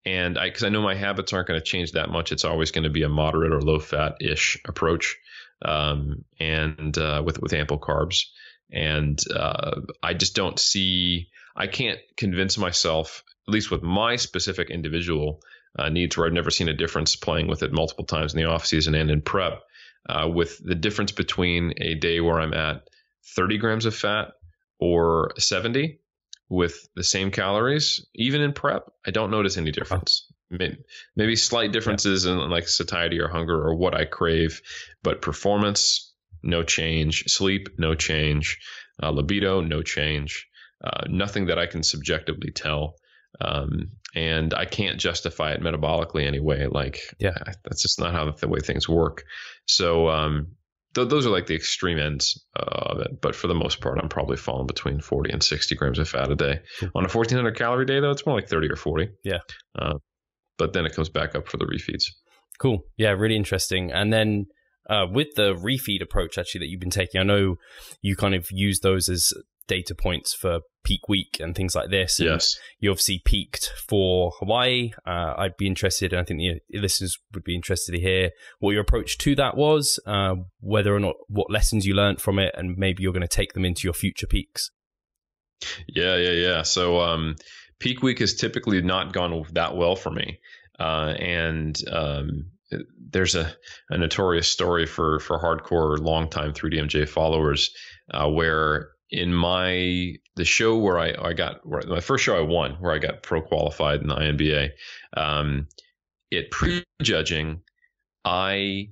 [SPEAKER 2] and I because I know my habits aren't going to change that much. It's always going to be a moderate or low fat ish approach, um, and uh, with with ample carbs. And uh, I just don't see I can't convince myself, at least with my specific individual uh, needs, where I've never seen a difference playing with it multiple times in the off season and in prep, uh, with the difference between a day where I'm at 30 grams of fat or 70 with the same calories, even in prep, I don't notice any difference. Maybe slight differences yeah. in like satiety or hunger or what I crave, but performance, no change. Sleep, no change. Uh, libido, no change. Uh, nothing that I can subjectively tell. Um, and I can't justify it metabolically anyway. Like,
[SPEAKER 1] yeah,
[SPEAKER 2] that's just not how the way things work. So, um, th- those are like the extreme ends of it. But for the most part, I'm probably falling between 40 and 60 grams of fat a day. Cool. On a 1400 calorie day, though, it's more like 30 or 40.
[SPEAKER 1] Yeah. Uh,
[SPEAKER 2] but then it comes back up for the refeeds.
[SPEAKER 1] Cool. Yeah, really interesting. And then uh, with the refeed approach, actually, that you've been taking, I know you kind of use those as data points for peak week and things like this.
[SPEAKER 2] And yes.
[SPEAKER 1] You obviously peaked for Hawaii. Uh, I'd be interested, and I think the listeners would be interested to hear what your approach to that was, uh, whether or not what lessons you learned from it, and maybe you're going to take them into your future peaks.
[SPEAKER 2] Yeah, yeah, yeah. So um, peak week has typically not gone that well for me. Uh, and um, there's a, a, notorious story for for hardcore longtime 3DMJ followers uh, where in my the show where I, I got where, my first show I won where I got pro qualified in the INBA. Um, it prejudging, I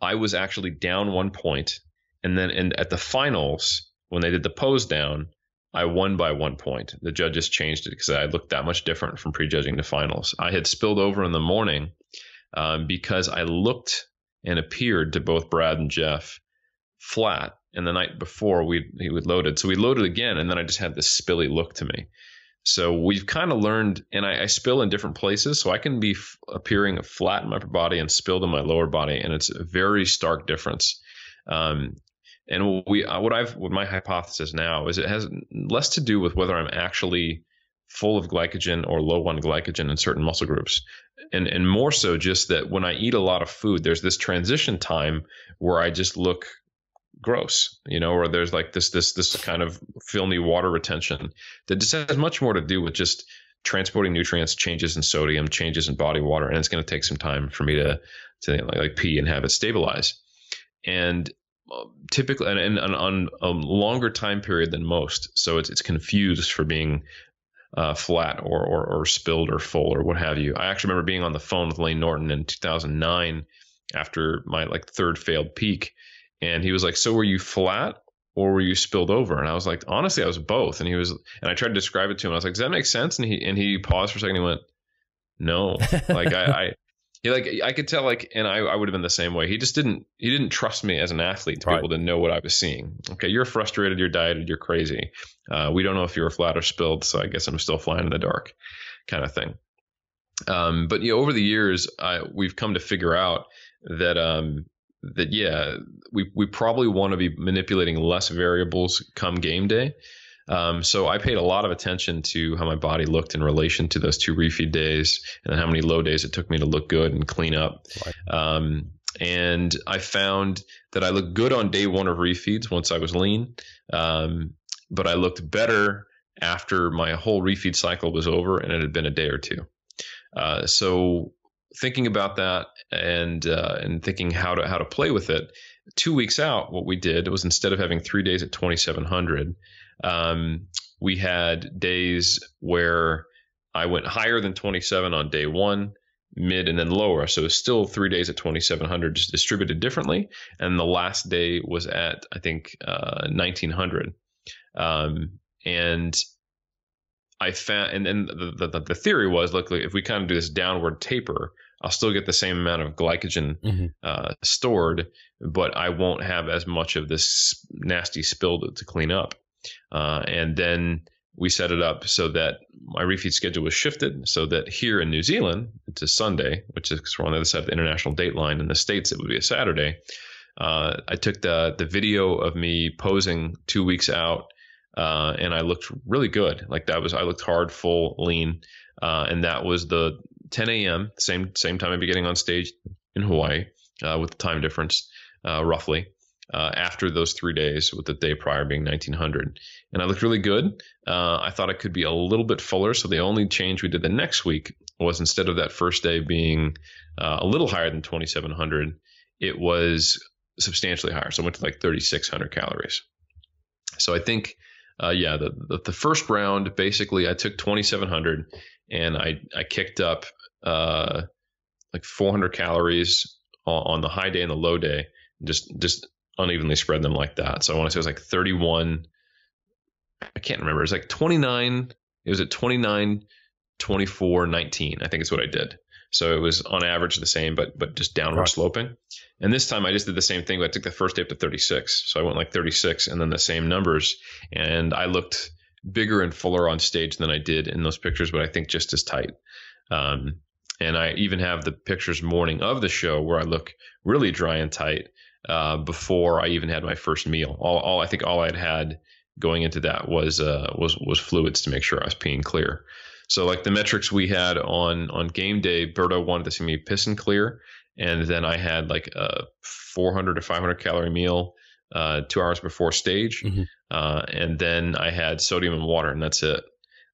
[SPEAKER 2] I was actually down one point, and then and at the finals when they did the pose down, I won by one point. The judges changed it because I looked that much different from prejudging to finals. I had spilled over in the morning um, because I looked and appeared to both Brad and Jeff flat. And the night before we he would loaded, so we loaded again, and then I just had this spilly look to me. So we've kind of learned, and I, I, spill in different places, so I can be f- appearing flat in my upper body and spilled in my lower body, and it's a very stark difference. Um, and we, uh, what I've, what my hypothesis now is, it has less to do with whether I'm actually full of glycogen or low on glycogen in certain muscle groups. And, and more so just that when I eat a lot of food, there's this transition time where I just look gross, you know, or there's like this, this, this kind of filmy water retention that just has much more to do with just transporting nutrients, changes in sodium, changes in body water. And it's going to take some time for me to, to like, like pee and have it stabilize. And uh, typically and, and, and, on a longer time period than most. So it's it's confused for being uh, flat or, or, or spilled or full or what have you. I actually remember being on the phone with Layne Norton in 2009 after my like third failed peak, and he was like, "So were you flat or were you spilled over?" And I was like, "Honestly, I was both." And he was, and I tried to describe it to him. I was like, "Does that make sense?" And he and he paused for a second. And he went, "No." like I, I he like I could tell like and I, I would have been the same way. He just didn't he didn't trust me as an athlete to right. be able to know what I was seeing. Okay, you're frustrated, you're dieted, you're crazy. Uh, we don't know if you were flat or spilled, so I guess I'm still flying in the dark, kind of thing. Um, but you know, over the years, I, we've come to figure out that um, that yeah, we we probably want to be manipulating less variables come game day. Um, so I paid a lot of attention to how my body looked in relation to those two refeed days and how many low days it took me to look good and clean up. Right. Um, and I found that I looked good on day one of refeeds once I was lean, um, but I looked better after my whole refeed cycle was over and it had been a day or two. Uh, so thinking about that and uh, and thinking how to how to play with it, two weeks out, what we did was instead of having three days at 2700, um, we had days where I went higher than 27 on day one, mid, and then lower. So it's still three days at 2,700, just distributed differently. And the last day was at, I think, uh, 1,900. Um, and I found, and then the, the, the, theory was, look, if we kind of do this downward taper, I'll still get the same amount of glycogen mm-hmm. uh, stored, but I won't have as much of this nasty spill to, to clean up. Uh, and then we set it up so that my refeed schedule was shifted so that here in New Zealand, it's a Sunday, which is we're on the other side of the international date line. In the States, it would be a Saturday. Uh, I took the, the video of me posing two weeks out, uh, and I looked really good. Like that was, I looked hard, full, lean. Uh, and that was the 10 a.m., same, same time I'd be getting on stage in Hawaii uh, with the time difference, uh, roughly uh, after those three days, with the day prior being 1900. And I looked really good. Uh, I thought I could be a little bit fuller. So the only change we did the next week was instead of that first day being uh, a little higher than 2700, it was substantially higher. So I went to like 3600 calories. So I think, uh, yeah, the, the, the first round basically I took 2700 and I I kicked up uh, like 400 calories on, on the high day and the low day just just unevenly spread them like that. So I want to say it was like 31. I can't remember. It was like 29. It was at 29, 24, 19. I think it's what I did. So it was on average the same, but but just downward right. sloping. And this time I just did the same thing, but I took the first day up to 36. So I went like 36 and then the same numbers. And I looked bigger and fuller on stage than I did in those pictures, but I think just as tight. Um, and I even have the pictures morning of the show where I look really dry and tight uh, before I even had my first meal. All, all I think all I'd had going into that was uh, was was fluids to make sure I was peeing clear. So like the metrics we had on on game day, Berto wanted to see me piss and clear, and then I had like a 400 to 500 calorie meal uh, two hours before stage, mm-hmm. uh, and then I had sodium and water, and that's it.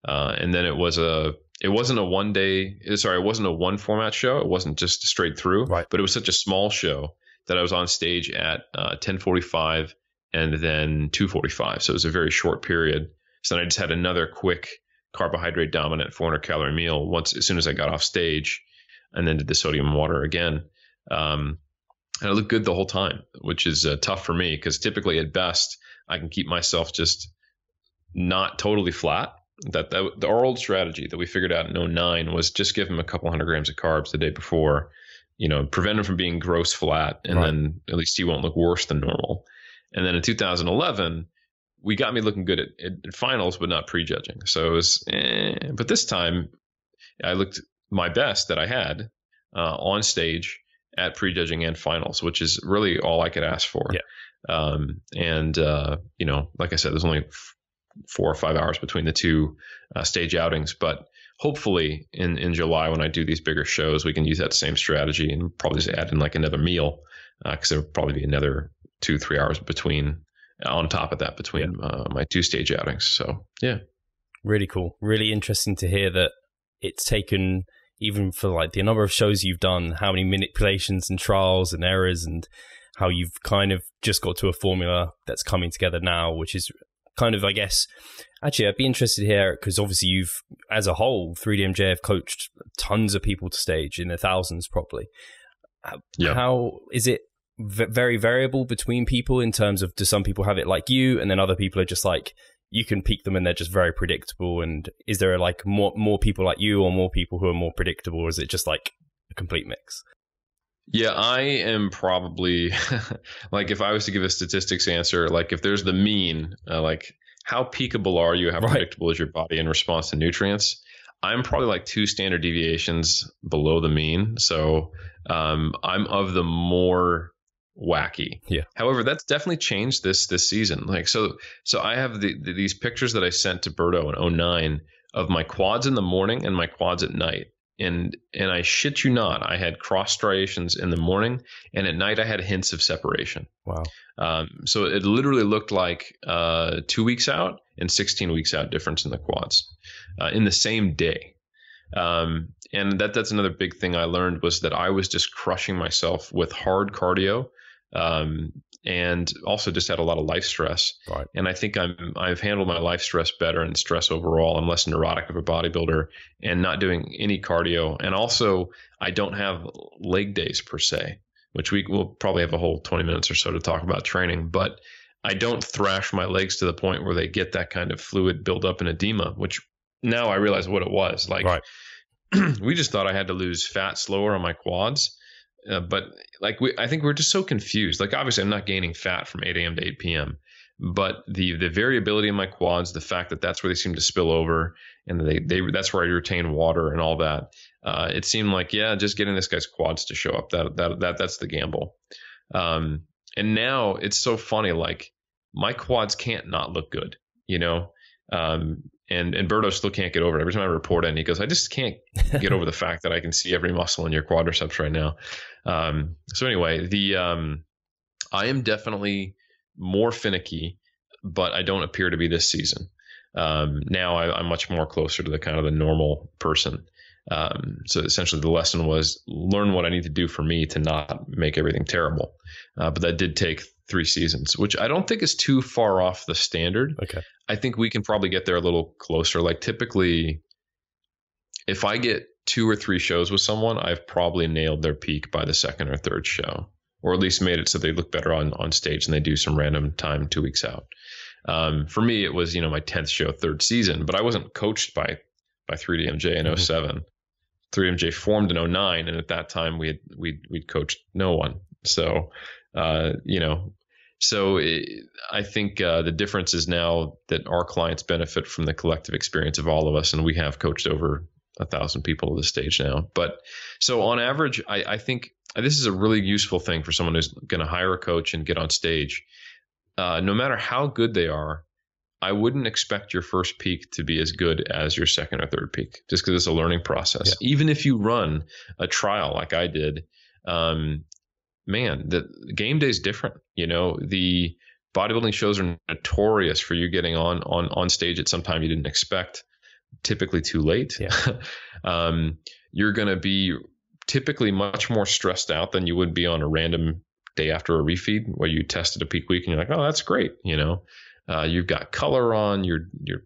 [SPEAKER 2] Uh, and then it was a it wasn't a one day sorry it wasn't a one format show it wasn't just straight through
[SPEAKER 1] right.
[SPEAKER 2] but it was such a small show that I was on stage at uh, 10:45 and then 2:45. So it was a very short period. So then I just had another quick carbohydrate dominant 400 calorie meal once as soon as I got off stage, and then did the sodium water again. Um, and I looked good the whole time, which is uh, tough for me because typically at best I can keep myself just not totally flat. That, that the, our old strategy that we figured out in 09 was just give him a couple hundred grams of carbs the day before, you know, prevent him from being gross flat, and right. then at least he won't look worse than normal. And then in 2011, we got me looking good at, at finals, but not prejudging. So it was, eh. but this time I looked my best that I had uh, on stage at prejudging and finals, which is really all I could ask for.
[SPEAKER 1] Yeah.
[SPEAKER 2] Um, and uh, you know, like I said, there's only four or five hours between the two uh, stage outings, but hopefully in in July when I do these bigger shows, we can use that same strategy and probably just add in like another meal because uh, there'll probably be another two three hours between on top of that between. Uh, my two stage outings. So yeah,
[SPEAKER 1] really cool, really interesting to hear that it's taken even for like the number of shows you've done, how many manipulations and trials and errors, and how you've kind of just got to a formula that's coming together now, which is kind of, I guess, actually, I'd be interested here because obviously you've, as a whole, 3DMJ have coached tons of people to stage in the thousands, probably. Uh, yeah. How is it v- very variable between people in terms of do some people have it like you, and then other people are just like you can peak them and they're just very predictable? And is there like more more people like you or more people who are more predictable, or is it just like a complete mix?
[SPEAKER 2] Yeah, I am probably like if I was to give a statistics answer, like if there's the mean, uh, like how peakable are you? How right. predictable is your body in response to nutrients? I'm probably like two standard deviations below the mean. So um, I'm of the more wacky.
[SPEAKER 1] Yeah.
[SPEAKER 2] However, that's definitely changed this this season. Like so so I have the, the, these pictures that I sent to Berto in 09 of my quads in the morning and my quads at night. And and I shit you not, I had cross striations in the morning and at night I had hints of separation.
[SPEAKER 1] Wow.
[SPEAKER 2] Um, so it literally looked like uh, two weeks out and 16 weeks out difference in the quads uh, in the same day. Um, and that that's another big thing I learned was that I was just crushing myself with hard cardio um, and also just had a lot of life stress.
[SPEAKER 1] Right.
[SPEAKER 2] And I think I'm I've handled my life stress better and stress overall. I'm less neurotic of a bodybuilder and not doing any cardio. And also I don't have leg days per se, which we will probably have a whole 20 minutes or so to talk about training. But I don't thrash my legs to the point where they get that kind of fluid buildup and edema, which now I realize what it was. Like right. we just thought I had to lose fat slower on my quads uh, but like we, I think we're just so confused. Like obviously, I'm not gaining fat from 8 a.m. to 8 p.m. But the the variability in my quads, the fact that that's where they seem to spill over, and they they that's where I retain water and all that. Uh, it seemed like yeah, just getting this guy's quads to show up that that that that's the gamble. Um, and now it's so funny. Like my quads can't not look good. You know, um, and and Berto still can't get over it. Every time I report it, he goes, I just can't get over the fact that I can see every muscle in your quadriceps right now. Um, so anyway, the um, I am definitely more finicky, but I don't appear to be this season. Um, now I, am much more closer to the kind of the normal person. Um, so essentially, the lesson was learn what I need to do for me to not make everything terrible. Uh, but that did take three seasons, which I don't think is too far off the standard.
[SPEAKER 1] Okay.
[SPEAKER 2] I think we can probably get there a little closer. Like typically, if I get two or three shows with someone, I've probably nailed their peak by the second or third show, or at least made it so they look better on on stage and they do some random time two weeks out. Um, for me, it was you know my tenth show, third season, but I wasn't coached by by 3DMJ in mm-hmm. 07. 3DMJ formed in 09, and at that time we had we we'd coached no one. So uh, you know, so it, I think uh, the difference is now that our clients benefit from the collective experience of all of us, and we have coached over a thousand people at this stage now. But so on average, I, I think this is a really useful thing for someone who's going to hire a coach and get on stage. Uh, no matter how good they are, I wouldn't expect your first peak to be as good as your second or third peak, just because it's a learning process. Yeah. Even if you run a trial like I did, um, man, the game day is different. You know, the bodybuilding shows are notorious for you getting on on on stage at some time you didn't expect, typically too late.
[SPEAKER 1] Yeah.
[SPEAKER 2] um, you're going to be typically much more stressed out than you would be on a random day after a refeed where you tested a peak week and you're like, oh, that's great. You know, uh, you've got color on. You're you're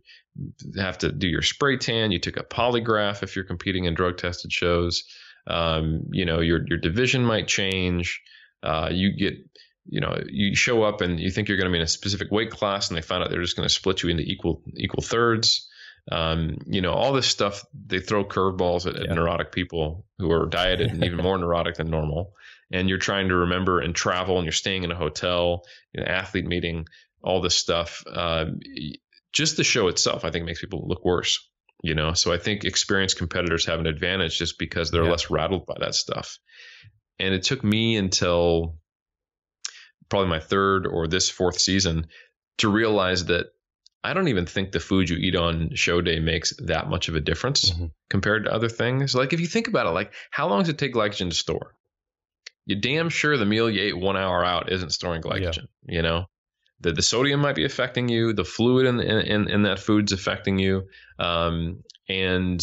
[SPEAKER 2] have to do your spray tan. You took a polygraph if you're competing in drug tested shows. Um, you know, your your division might change. Uh, you get you know, you show up and you think you're going to be in a specific weight class, and they find out they're just going to split you into equal equal thirds. Um, you know, all this stuff. They throw curveballs at, yeah. at neurotic people who are dieted and even more neurotic than normal. And you're trying to remember and travel, and you're staying in a hotel, an athlete meeting, all this stuff. Uh, just the show itself, I think, makes people look worse. You know, so I think experienced competitors have an advantage just because they're yeah. less rattled by that stuff. And it took me until probably my third or this fourth season to realize that I don't even think the food you eat on show day makes that much of a difference mm-hmm. compared to other things. Like if you think about it, like how long does it take glycogen to store? You're damn sure the meal you ate one hour out isn't storing glycogen. Yeah. You know, the the sodium might be affecting you, the fluid in in, in that food's affecting you, um, and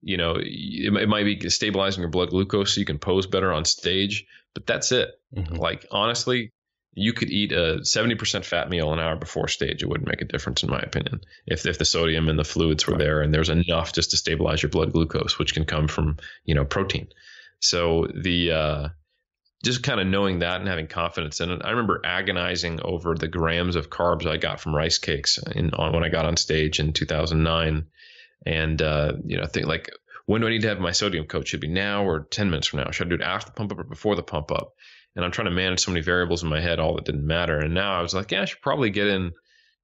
[SPEAKER 2] you know it, it, might be stabilizing your blood glucose so you can pose better on stage. But that's it. Mm-hmm. Like honestly, you could eat a 70% fat meal an hour before stage. It wouldn't make a difference, in my opinion, if, if the sodium and the fluids were there and there's enough just to stabilize your blood glucose, which can come from, you know, protein. So the, uh, just kind of knowing that and having confidence in it. I remember agonizing over the grams of carbs I got from rice cakes in, on, when I got on stage in 2009. And, uh, you know, think like, when do I need to have my sodium coach? Should be now or 10 minutes from now? Should I do it after the pump up or before the pump up? and I'm trying to manage so many variables in my head, all that didn't matter. And now I was like, yeah, I should probably get in.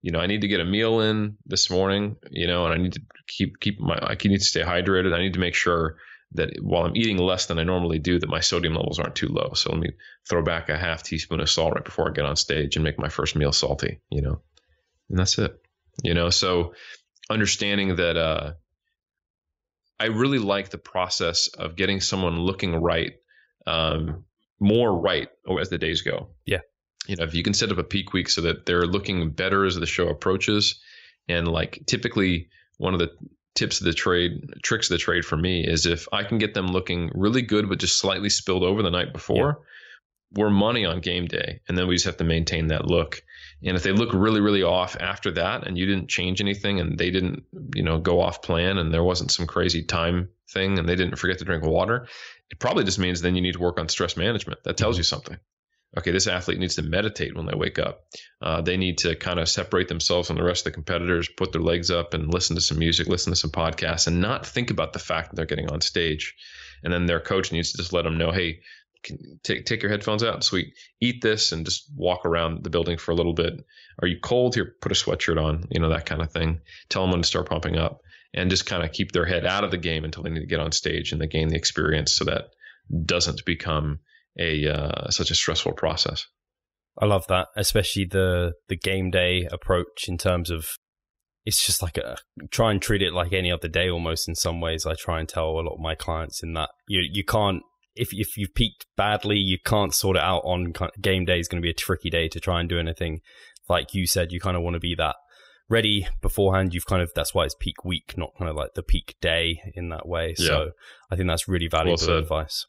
[SPEAKER 2] You know, I need to get a meal in this morning. You know, and I need to keep keep my I need to stay hydrated. I need to make sure that while I'm eating less than I normally do, that my sodium levels aren't too low. So let me throw back a half teaspoon of salt right before I get on stage and make my first meal salty. You know, and that's it. You know, so understanding that uh, I really like the process of getting someone looking right um, more right as the days go.
[SPEAKER 1] Yeah.
[SPEAKER 2] You know, if you can set up a peak week so that they're looking better as the show approaches, and like typically one of the tips of the trade, tricks of the trade for me is if I can get them looking really good but just slightly spilled over the night before, yeah. we're money on game day, and then we just have to maintain that look. And if they look really, really off after that, and you didn't change anything, and they didn't, you know, go off plan, and there wasn't some crazy time thing, and they didn't forget to drink water, it probably just means then you need to work on stress management. That tells mm-hmm. you something. Okay, this athlete needs to meditate when they wake up. Uh, they need to kind of separate themselves from the rest of the competitors, put their legs up, and listen to some music, listen to some podcasts, and not think about the fact that they're getting on stage. And then their coach needs to just let them know, hey, take take your headphones out, sweet, eat this, and just walk around the building for a little bit. Are you cold? Here, put a sweatshirt on, you know that kind of thing. Tell them when to start pumping up and just kind of keep their head out of the game until they need to get on stage and they gain the experience so that doesn't become a uh, such a stressful process.
[SPEAKER 1] I love that, especially the the game day approach in terms of it's just like a try and treat it like any other day almost in some ways. I try and tell a lot of my clients in that you you can't if if you've peaked badly, you can't sort it out on game day is going to be a tricky day to try and do anything. Like you said, you kind of want to be that ready beforehand. You've kind of that's why it's peak week, not kind of like the peak day in that way. Yeah. So I think that's really valuable well advice.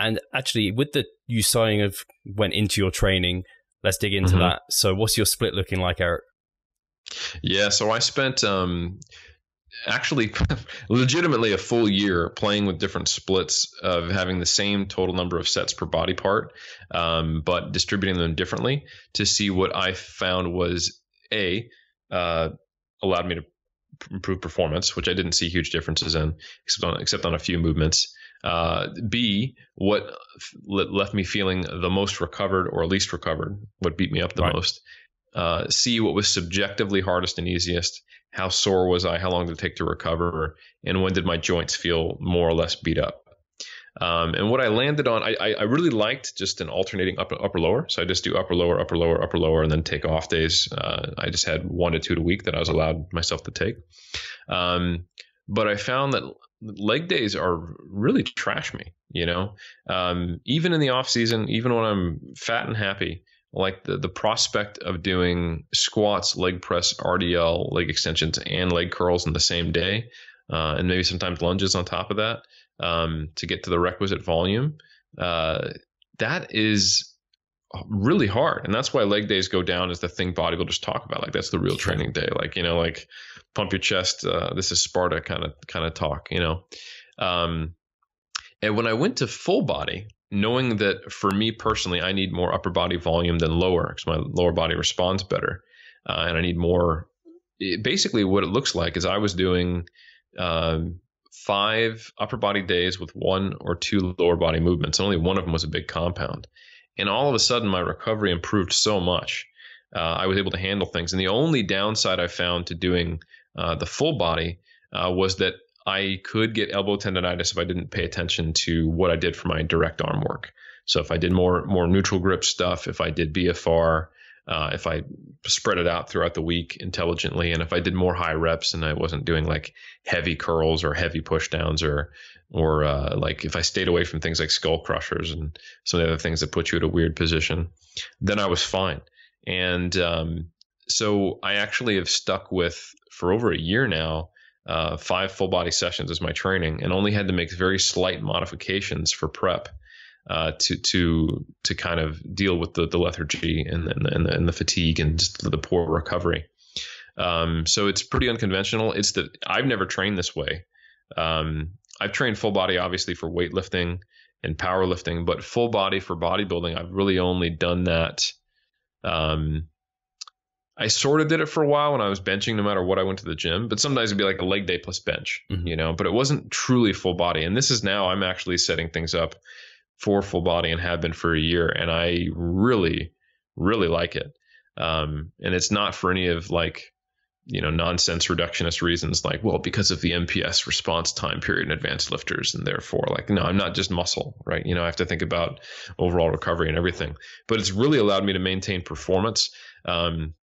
[SPEAKER 1] And actually, with the you signing of went into your training, let's dig into mm-hmm. that. So, what's your split looking like, Eric?
[SPEAKER 2] Yeah, so I spent um, actually legitimately a full year playing with different splits of having the same total number of sets per body part, um, but distributing them differently to see what I found was a uh, allowed me to improve performance, which I didn't see huge differences in, except on except on a few movements. Uh, B, what left me feeling the most recovered or least recovered, what beat me up the right. most. Uh, C, what was subjectively hardest and easiest. How sore was I? How long did it take to recover? And when did my joints feel more or less beat up? Um, and what I landed on, I, I really liked just an alternating upper, upper lower. So I just do upper lower, upper lower, upper lower, and then take off days. Uh, I just had one to two a week that I was allowed myself to take. Um, but I found that leg days are really trash me. You know, um, even in the off season, even when I'm fat and happy, like the the prospect of doing squats, leg press, RDL, leg extensions, and leg curls in the same day, uh, and maybe sometimes lunges on top of that um, to get to the requisite volume, uh, that is really hard. And that's why leg days go down as the thing bodybuilders talk about. Like that's the real training day. Like, you know, like pump your chest. Uh, this is Sparta kind of, kind of talk, you know? Um, and when I went to full body, knowing that for me personally, I need more upper body volume than lower because my lower body responds better, uh, and I need more. It, basically, what it looks like is I was doing um, five upper body days with one or two lower body movements. and Only one of them was a big compound, and all of a sudden, my recovery improved so much. Uh, I was able to handle things, and the only downside I found to doing uh, the full body uh, was that I could get elbow tendonitis if I didn't pay attention to what I did for my direct arm work. So if I did more more neutral grip stuff, if I did BFR, uh, if I spread it out throughout the week intelligently, and if I did more high reps and I wasn't doing like heavy curls or heavy pushdowns or or uh, like if I stayed away from things like skull crushers and some of the other things that put you at a weird position, then I was fine. And um, so I actually have stuck with for over a year now uh, five full body sessions as my training, and only had to make very slight modifications for prep uh, to to to kind of deal with the, the lethargy and, and, the, and, the, and the fatigue and the poor recovery. Um, so it's pretty unconventional. It's that I've never trained this way. Um, I've trained full body obviously for weightlifting and powerlifting, but full body for bodybuilding, I've really only done that um, I sort of did it for a while when I was benching, no matter what I went to the gym. But sometimes it'd be like a leg day plus bench, mm-hmm. you know. But it wasn't truly full body. And this is now I'm actually setting things up for full body and have been for a year, and I really, really like it. Um, and it's not for any of like you know nonsense reductionist reasons like well because of the mps response time period in advanced lifters and therefore like no i'm not just muscle right you know i have to think about overall recovery and everything but it's really allowed me to maintain performance um,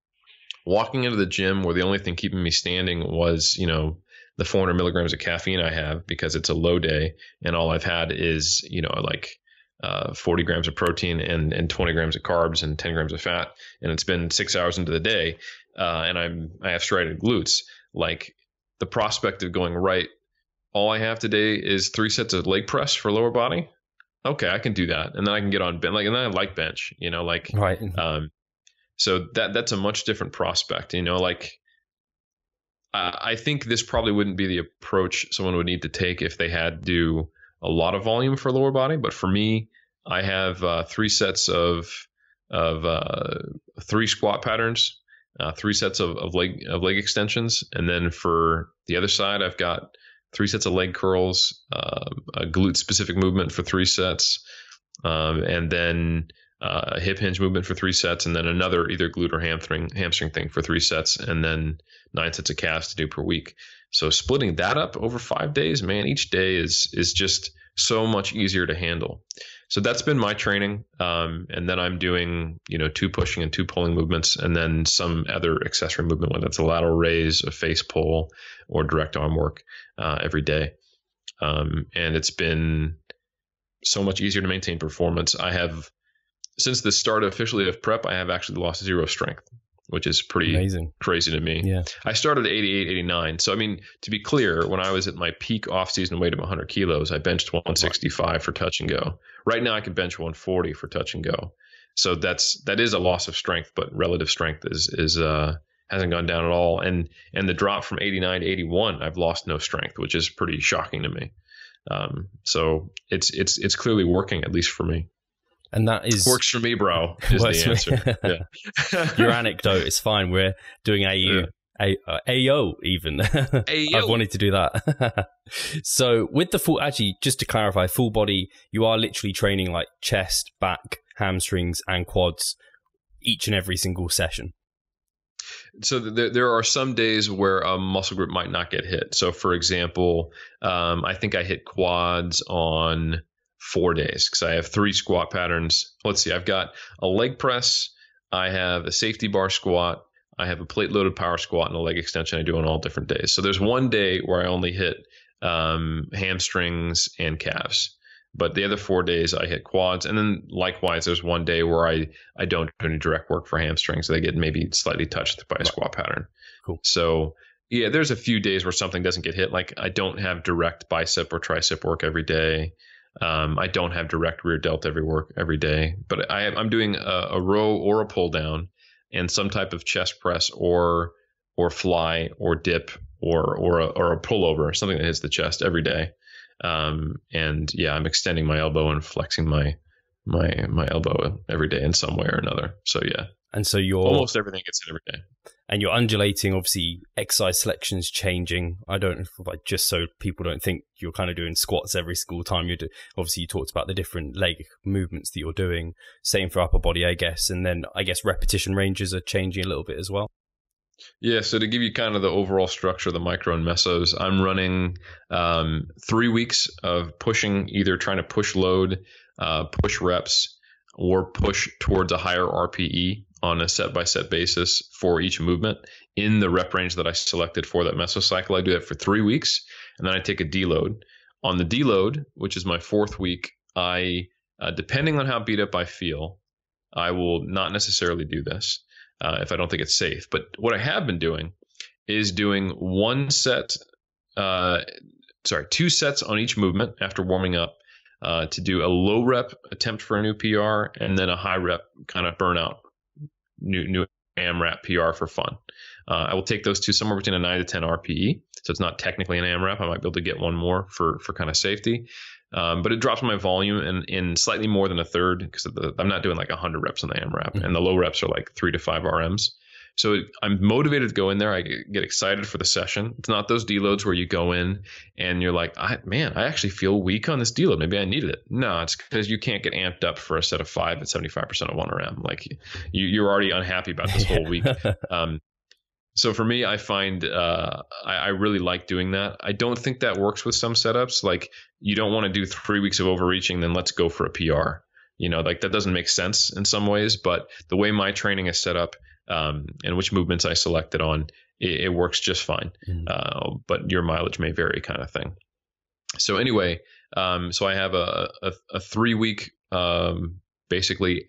[SPEAKER 2] walking into the gym where the only thing keeping me standing was, you know, the 400 milligrams of caffeine I have because it's a low day and all I've had is, you know, like uh, 40 grams of protein and, and 20 grams of carbs and 10 grams of fat. And it's been six hours into the day. Uh, and I'm, I have striated glutes. Like the prospect of going right, all I have today is three sets of leg press for lower body. Okay, I can do that. And then I can get on bench. Like, and then I like bench, you know, like,
[SPEAKER 1] right.
[SPEAKER 2] Um, so that that's a much different prospect. You know, like I think this probably wouldn't be the approach someone would need to take if they had to do a lot of volume for lower body. But for me, I have uh, three sets of of uh, three squat patterns, uh, three sets of, of leg of leg extensions, and then for the other side, I've got three sets of leg curls, uh, a glute specific movement for three sets, um, and then uh, a hip hinge movement for three sets, and then another either glute or hamstring hamstring thing for three sets, and then nine sets of calves to do per week. So splitting that up over five days, man, each day is is just so much easier to handle. So that's been my training, um, and then I'm doing you know two pushing and two pulling movements, and then some other accessory movement, whether it's a lateral raise, a face pull, or direct arm work uh, every day. Um, and it's been so much easier to maintain performance. I have since the start officially of prep, I have actually lost zero strength, which is pretty
[SPEAKER 1] amazing,
[SPEAKER 2] crazy to me.
[SPEAKER 1] Yeah.
[SPEAKER 2] I started at 88, 89. So, I mean, to be clear, when I was at my peak off-season weight of 100 kilos, I benched 165 for touch and go. Right now, I can bench 140 for touch and go. So that's that is a loss of strength, but relative strength is is uh hasn't gone down at all. And and the drop from 89 to 81, I've lost no strength, which is pretty shocking to me. Um, so it's it's it's clearly working at least for me.
[SPEAKER 1] And that is
[SPEAKER 2] works for me, bro. Is the answer.
[SPEAKER 1] yeah. Your anecdote is fine. We're doing AU. Yeah. A, uh, AO even. I've wanted to do that. so with the full, actually, just to clarify, full body, you are literally training like chest, back, hamstrings, and quads each and every single session.
[SPEAKER 2] So there, there are some days where a muscle group might not get hit. So for example, um, I think I hit quads on four days because I have three squat patterns. Let's see, I've got a leg press, I have a safety bar squat, I have a plate loaded power squat, and a leg extension I do on all different days. So there's one day where I only hit um, hamstrings and calves. But the other four days I hit quads, and then likewise, there's one day where I I don't do any direct work for hamstrings. They get maybe slightly touched by a squat pattern.
[SPEAKER 1] Cool.
[SPEAKER 2] So yeah, there's a few days where something doesn't get hit. Like I don't have direct bicep or tricep work every day. Um, I don't have direct rear delt every work every day, but I, am doing a, a, row or a pull down and some type of chest press or or fly or dip or or a, or a pullover, something that hits the chest every day. Um, and yeah, I'm extending my elbow and flexing my my my elbow every day in some way or another. So yeah.
[SPEAKER 1] And so you're
[SPEAKER 2] almost everything gets in every day.
[SPEAKER 1] And you're undulating, obviously exercise selections changing. I don't know like just so people don't think you're kind of doing squats every single time you do. Obviously, you talked about the different leg movements that you're doing. Same for upper body, I guess. And then I guess repetition ranges are changing a little bit as well.
[SPEAKER 2] Yeah, so to give you kind of the overall structure of the micro and mesos, I'm running um, three weeks of pushing, either trying to push load, uh, push reps, or push towards a higher RPE on a set by set basis for each movement in the rep range that I selected for that mesocycle. I do that for three weeks, and then I take a deload. On the deload, which is my fourth week, I, uh, depending on how beat up I feel, I will not necessarily do this uh, if I don't think it's safe. But what I have been doing is doing one set, uh, sorry, two sets on each movement after warming up uh, to do a low rep attempt for a new PR and then a high rep kind of burnout new new AMRAP PR for fun. Uh, I will take those two somewhere between a 9 to 10 RPE. So it's not technically an AMRAP. I might be able to get one more for, for kind of safety. Um, but it drops my volume in, in slightly more than a third because I'm not doing like 100 reps on the AMRAP, mm-hmm. and the low reps are like three to five RMs. So I'm motivated to go in there. I get excited for the session. It's not those deloads where you go in and you're like, I, man, I actually feel weak on this deload. Maybe I needed it. No, it's because you can't get amped up for a set of five at 75% of 1RM. Like you, you're already unhappy about this whole week. Um, so for me, I find uh, I, I, really like doing that. I don't think that works with some setups. Like you don't want to do three weeks of overreaching, then let's go for a PR. You know, like that doesn't make sense in some ways. But the way my training is set up um, and which movements I selected on, it, it works just fine. Mm-hmm. Uh, but your mileage may vary, kind of thing. So anyway, um, so I have a, a, a three week um, basically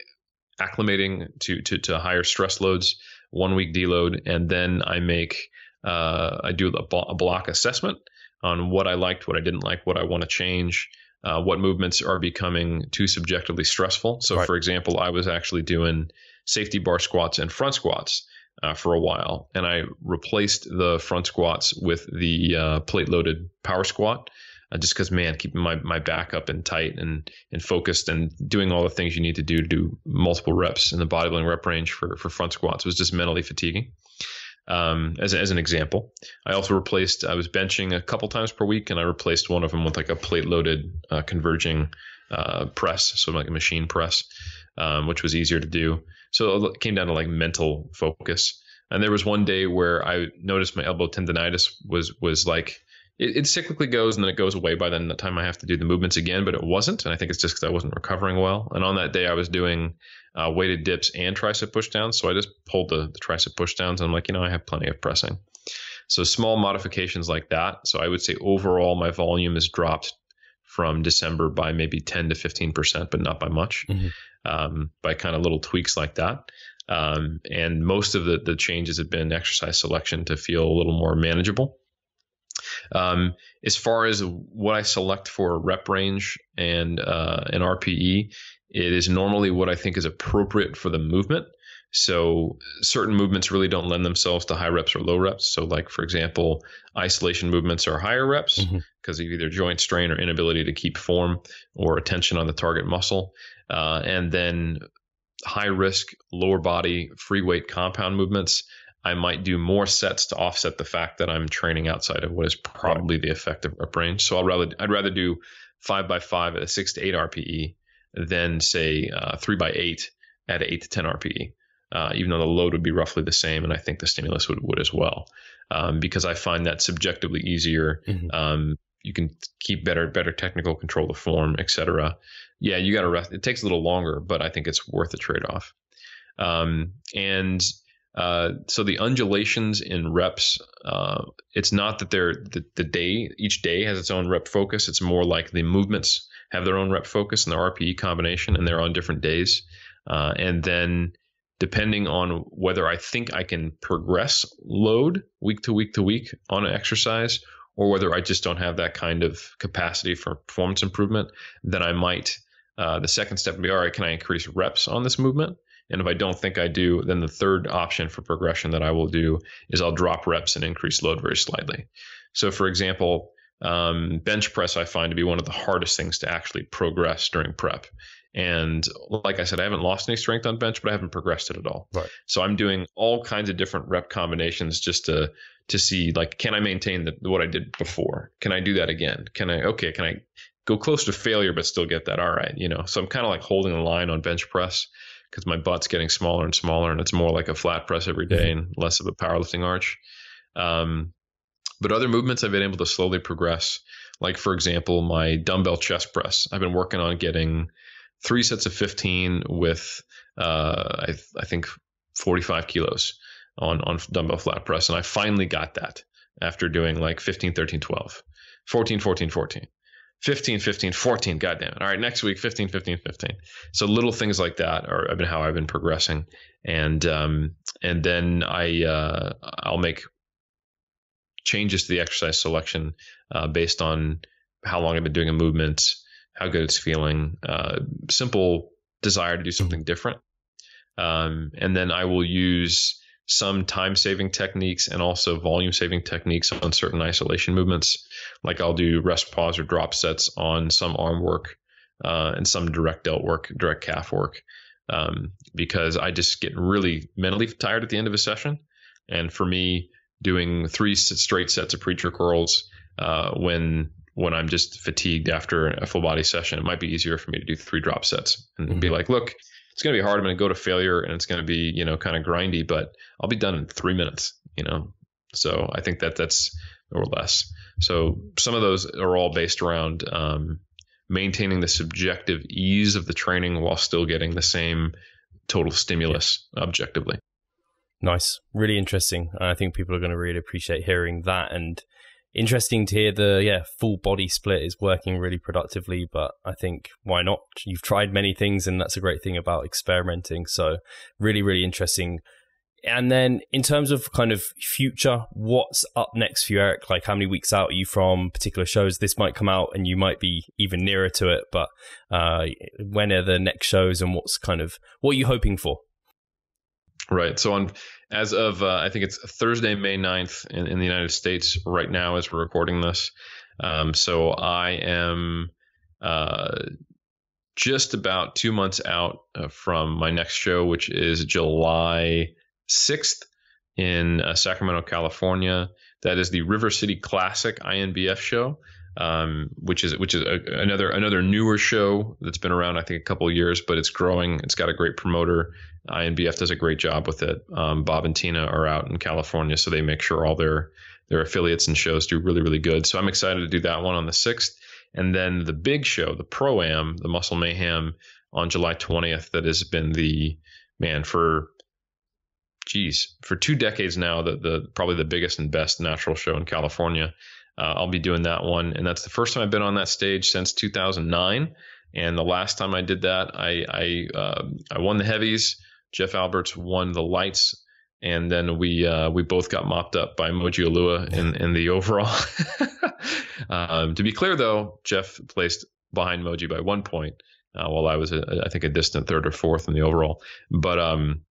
[SPEAKER 2] acclimating to, to to higher stress loads one week deload, and then I make uh, I do a, a, block assessment on what I liked, what I didn't like, what I want to change, uh, what movements are becoming too subjectively stressful. So, right. for example, I was actually doing safety bar squats and front squats. Uh, for a while, and I replaced the front squats with the uh, plate loaded power squat uh, just because man keeping my, my back up and tight and and focused and doing all the things you need to do to do multiple reps in the bodybuilding rep range for for front squats was just mentally fatiguing um, as, as an example i also replaced i was benching a couple times per week and i replaced one of them with like a plate loaded uh, converging uh, press so like a machine press um, which was easier to do so it came down to like mental focus and there was one day where i noticed my elbow tendonitis was was like it, it, cyclically goes and then it goes away by then the time I have to do the movements again, but it wasn't. And I think it's just because I wasn't recovering well. And on that day, I was doing uh, weighted dips and tricep pushdowns. So I just pulled the, the tricep pushdowns and I'm like, you know, I have plenty of pressing. So small modifications like that. So I would say overall, my volume has dropped from December by maybe 10 to 15%, but not by much, mm-hmm. um, by kind of little tweaks like that. Um, and most of the, the changes have been exercise selection to feel a little more manageable. Um, as far as what I select for rep range and uh, an RPE, it is normally what I think is appropriate for the movement. So certain movements really don't lend themselves to high reps or low reps. So, like for example, isolation movements are higher reps because mm-hmm. of either joint strain or inability to keep form or attention on the target muscle. Uh, and then high risk lower body free weight compound movements I might do more sets to offset the fact that I'm training outside of what is probably the effective rep range. So I'll rather I'd rather do five by five at a six to eight RPE than say uh, three by eight at eight to ten RPE. Uh, even though the load would be roughly the same, and I think the stimulus would, would as well, um, because I find that subjectively easier. Mm-hmm. Um, you can keep better better technical control of form, etc. Yeah, you got to rest. It takes a little longer, but I think it's worth the trade off. Um, and uh, so the undulations in reps, uh, it's not that they're the, the, day each day has its own rep focus. It's more like the movements have their own rep focus and the RPE combination, and they're on different days. Uh, and then depending on whether I think I can progress load week to week to week on an exercise, or whether I just don't have that kind of capacity for performance improvement, then I might. Uh, the second step would be all right. Can I increase reps on this movement? And if I don't think I do, then the third option for progression that I will do is I'll drop reps and increase load very slightly. So, for example, um, bench press I find to be one of the hardest things to actually progress during prep. And like I said, I haven't lost any strength on bench, but I haven't progressed it at all.
[SPEAKER 1] Right.
[SPEAKER 2] So I'm doing all kinds of different rep combinations just to to see like can I maintain the, what I did before? Can I do that again? Can I okay? Can I go close to failure but still get that? All right, you know. So I'm kind of like holding the line on bench press because my butt's getting smaller and smaller, and it's more like a flat press every day mm-hmm. and less of a powerlifting arch. Um, but other movements I've been able to slowly progress. Like for example, my dumbbell chest press. I've been working on getting three sets of 15 with uh, I, I think 45 kilos on on dumbbell flat press, and I finally got that after doing like 15, 13, 12, 14, 14, 14. 15, 15, 14. God damn it. All right, next week, 15, 15, 15. So little things like that are been how I've been progressing. And um, and then I uh, I'll make changes to the exercise selection uh, based on how long I've been doing a movement, how good it's feeling, uh, simple desire to do something different. Um, and then I will use some time saving techniques and also volume saving techniques on certain isolation movements. Like I'll do rest pause or drop sets on some arm work uh, and some direct delt work, direct calf work, um, because I just get really mentally tired at the end of a session. And for me, doing three straight sets of preacher curls uh, when when I'm just fatigued after a full body session, it might be easier for me to do three drop sets and mm-hmm. be like, look, it's going to be hard. I'm going to go to failure and it's going to be, you know, kind of grindy, but I'll be done in three minutes, you know? So I think that that's or less. So some of those are all based around um, maintaining the subjective ease of the training while still getting the same total stimulus yeah. objectively.
[SPEAKER 1] Nice. Really interesting. I think people are going to really appreciate hearing that. And interesting to hear the yeah full body split is working really productively but i think why not? You've tried many things and that's a great thing about experimenting. So really really interesting. And then in terms of kind of future what's up next for you eric? Like how many weeks out are you from particular shows? This might come out and you might be even nearer to it but uh, when are the next shows and what's kind of what are you hoping for
[SPEAKER 2] Right. So on as of uh, I think it's Thursday, May 9th in, in the United States right now as we're recording this. Um, so I am uh, just about two months out uh, from my next show, which is July 6th in uh, Sacramento, California. That is the River City Classic INBF show um, which is which is a, another another newer show that's been around I think a couple years, but it's growing. It's got a great promoter. INBF does a great job with it. Um, Bob and Tina are out in California, so they make sure all their their affiliates and shows do really really good. So I'm excited to do that one on the sixth, and then the big show, the Pro Am, the Muscle Mayhem, on July 20th. That has been the man for geez for two decades now the the probably the biggest and best natural show in California uh, I'll be doing that one, and that's the first time I've been on that stage since 2009. And the last time I did that, I I, uh, I won the heavies. Jeff Alberts won the lights, and then we uh, we both got mopped up by Moji Alua in in the overall. um, to be clear, though, Jeff placed behind Moji by one point, uh, while I was a, I think a distant third or fourth in the overall. But um,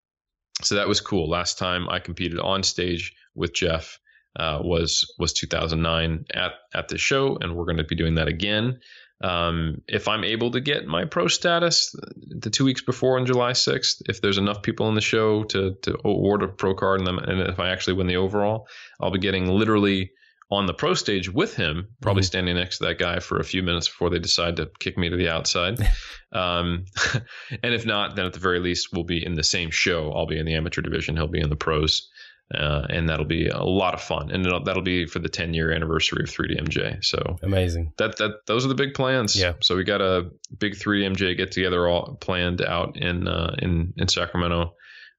[SPEAKER 2] so that was cool. Last time I competed on stage with Jeff uh, was was 2009 at at the show, and we're going to be doing that again. Um, if I'm able to get my pro status the two weeks before on July 6th, if there's enough people in the show to to award a pro card, and, then, and if I actually win the overall, I'll be getting literally on the pro stage with him, probably mm-hmm. standing next to that guy for a few minutes before they decide to kick me to the outside. um, and if not, then at the very least, we'll be in the same show. I'll be in the amateur division. He'll be in the pros uh, and that'll be a lot of fun. And that'll be for the 10 year anniversary of 3DMJ. So
[SPEAKER 1] amazing.
[SPEAKER 2] That that those are the big plans.
[SPEAKER 1] Yeah.
[SPEAKER 2] So we got a big 3DMJ get together all planned out in uh, in in Sacramento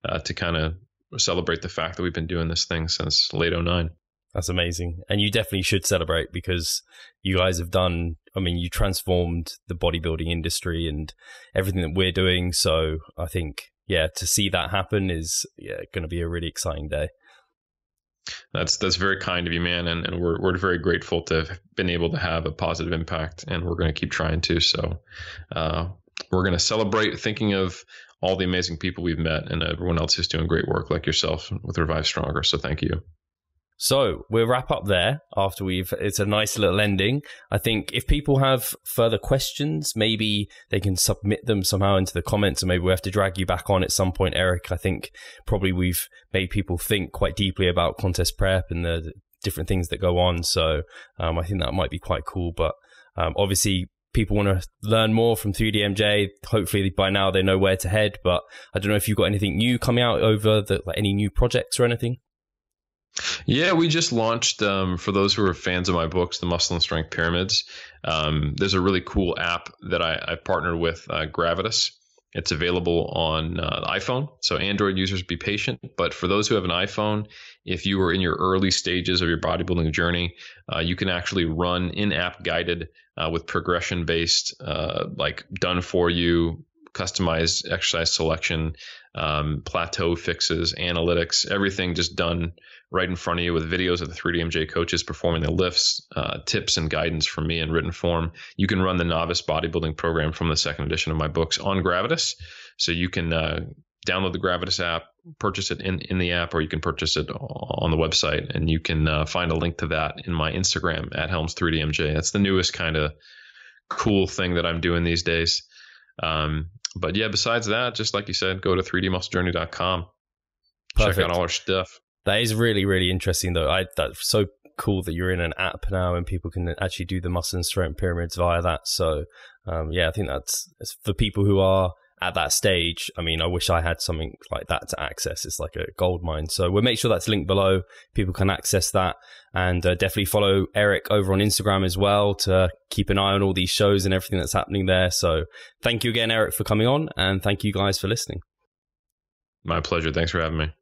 [SPEAKER 2] uh, to kind of celebrate the fact that we've been doing this thing since late 09.
[SPEAKER 1] That's amazing. And you definitely should celebrate because you guys have done, I mean, you transformed the bodybuilding industry and everything that we're doing. So I think yeah, to see that happen is yeah going to be a really exciting day.
[SPEAKER 2] That's that's very kind of you, man, and, and we're we're very grateful to have been able to have a positive impact, and we're going to keep trying to. So, uh, we're going to celebrate thinking of all the amazing people we've met and everyone else who's doing great work like yourself with Revive Stronger. So, thank you.
[SPEAKER 1] So we'll wrap up there after we've, it's a nice little ending. I think if people have further questions, maybe they can submit them somehow into the comments and maybe we have to drag you back on at some point, Eric. I think probably we've made people think quite deeply about contest prep and the different things that go on. So um, I think that might be quite cool. But um, obviously, people want to learn more from 3DMJ. Hopefully, by now they know where to head. But I don't know if you've got anything new coming out over the, like any new projects or anything.
[SPEAKER 2] Yeah, we just launched um, for those who are fans of my books, the Muscle and Strength Pyramids. Um, there's a really cool app that I, I partnered with uh, Gravitus. It's available on uh, iPhone, so Android users be patient. But for those who have an iPhone, if you are in your early stages of your bodybuilding journey, uh, you can actually run in-app guided uh, with progression-based, uh, like done for you customized exercise selection, um, plateau fixes, analytics, everything just done right in front of you with videos of the 3DMJ coaches performing the lifts, uh, tips, and guidance from me in written form. You can run the novice bodybuilding program from the second edition of my books on Gravitus. So you can uh, download the Gravitus app, purchase it in, in the app, or you can purchase it on the website. And you can uh, find a link to that in my Instagram at Helms3DMJ. That's the newest kind of cool thing that I'm doing these days. Um, but yeah, besides that, just like you said, go to 3dmusclejourney.com. Perfect. Check out all our stuff.
[SPEAKER 1] That is really, really interesting, though. I that's so cool that you're in an app now and people can actually do the muscle and strength pyramids via that. So, um, yeah, I think that's for people who are at that stage. I mean, I wish I had something like that to access. It's like a gold mine. So we'll make sure that's linked below. People can access that and uh, definitely follow Eric over on Instagram as well to keep an eye on all these shows and everything that's happening there. So thank you again, Eric, for coming on and thank you guys for listening.
[SPEAKER 2] My pleasure. Thanks for having me.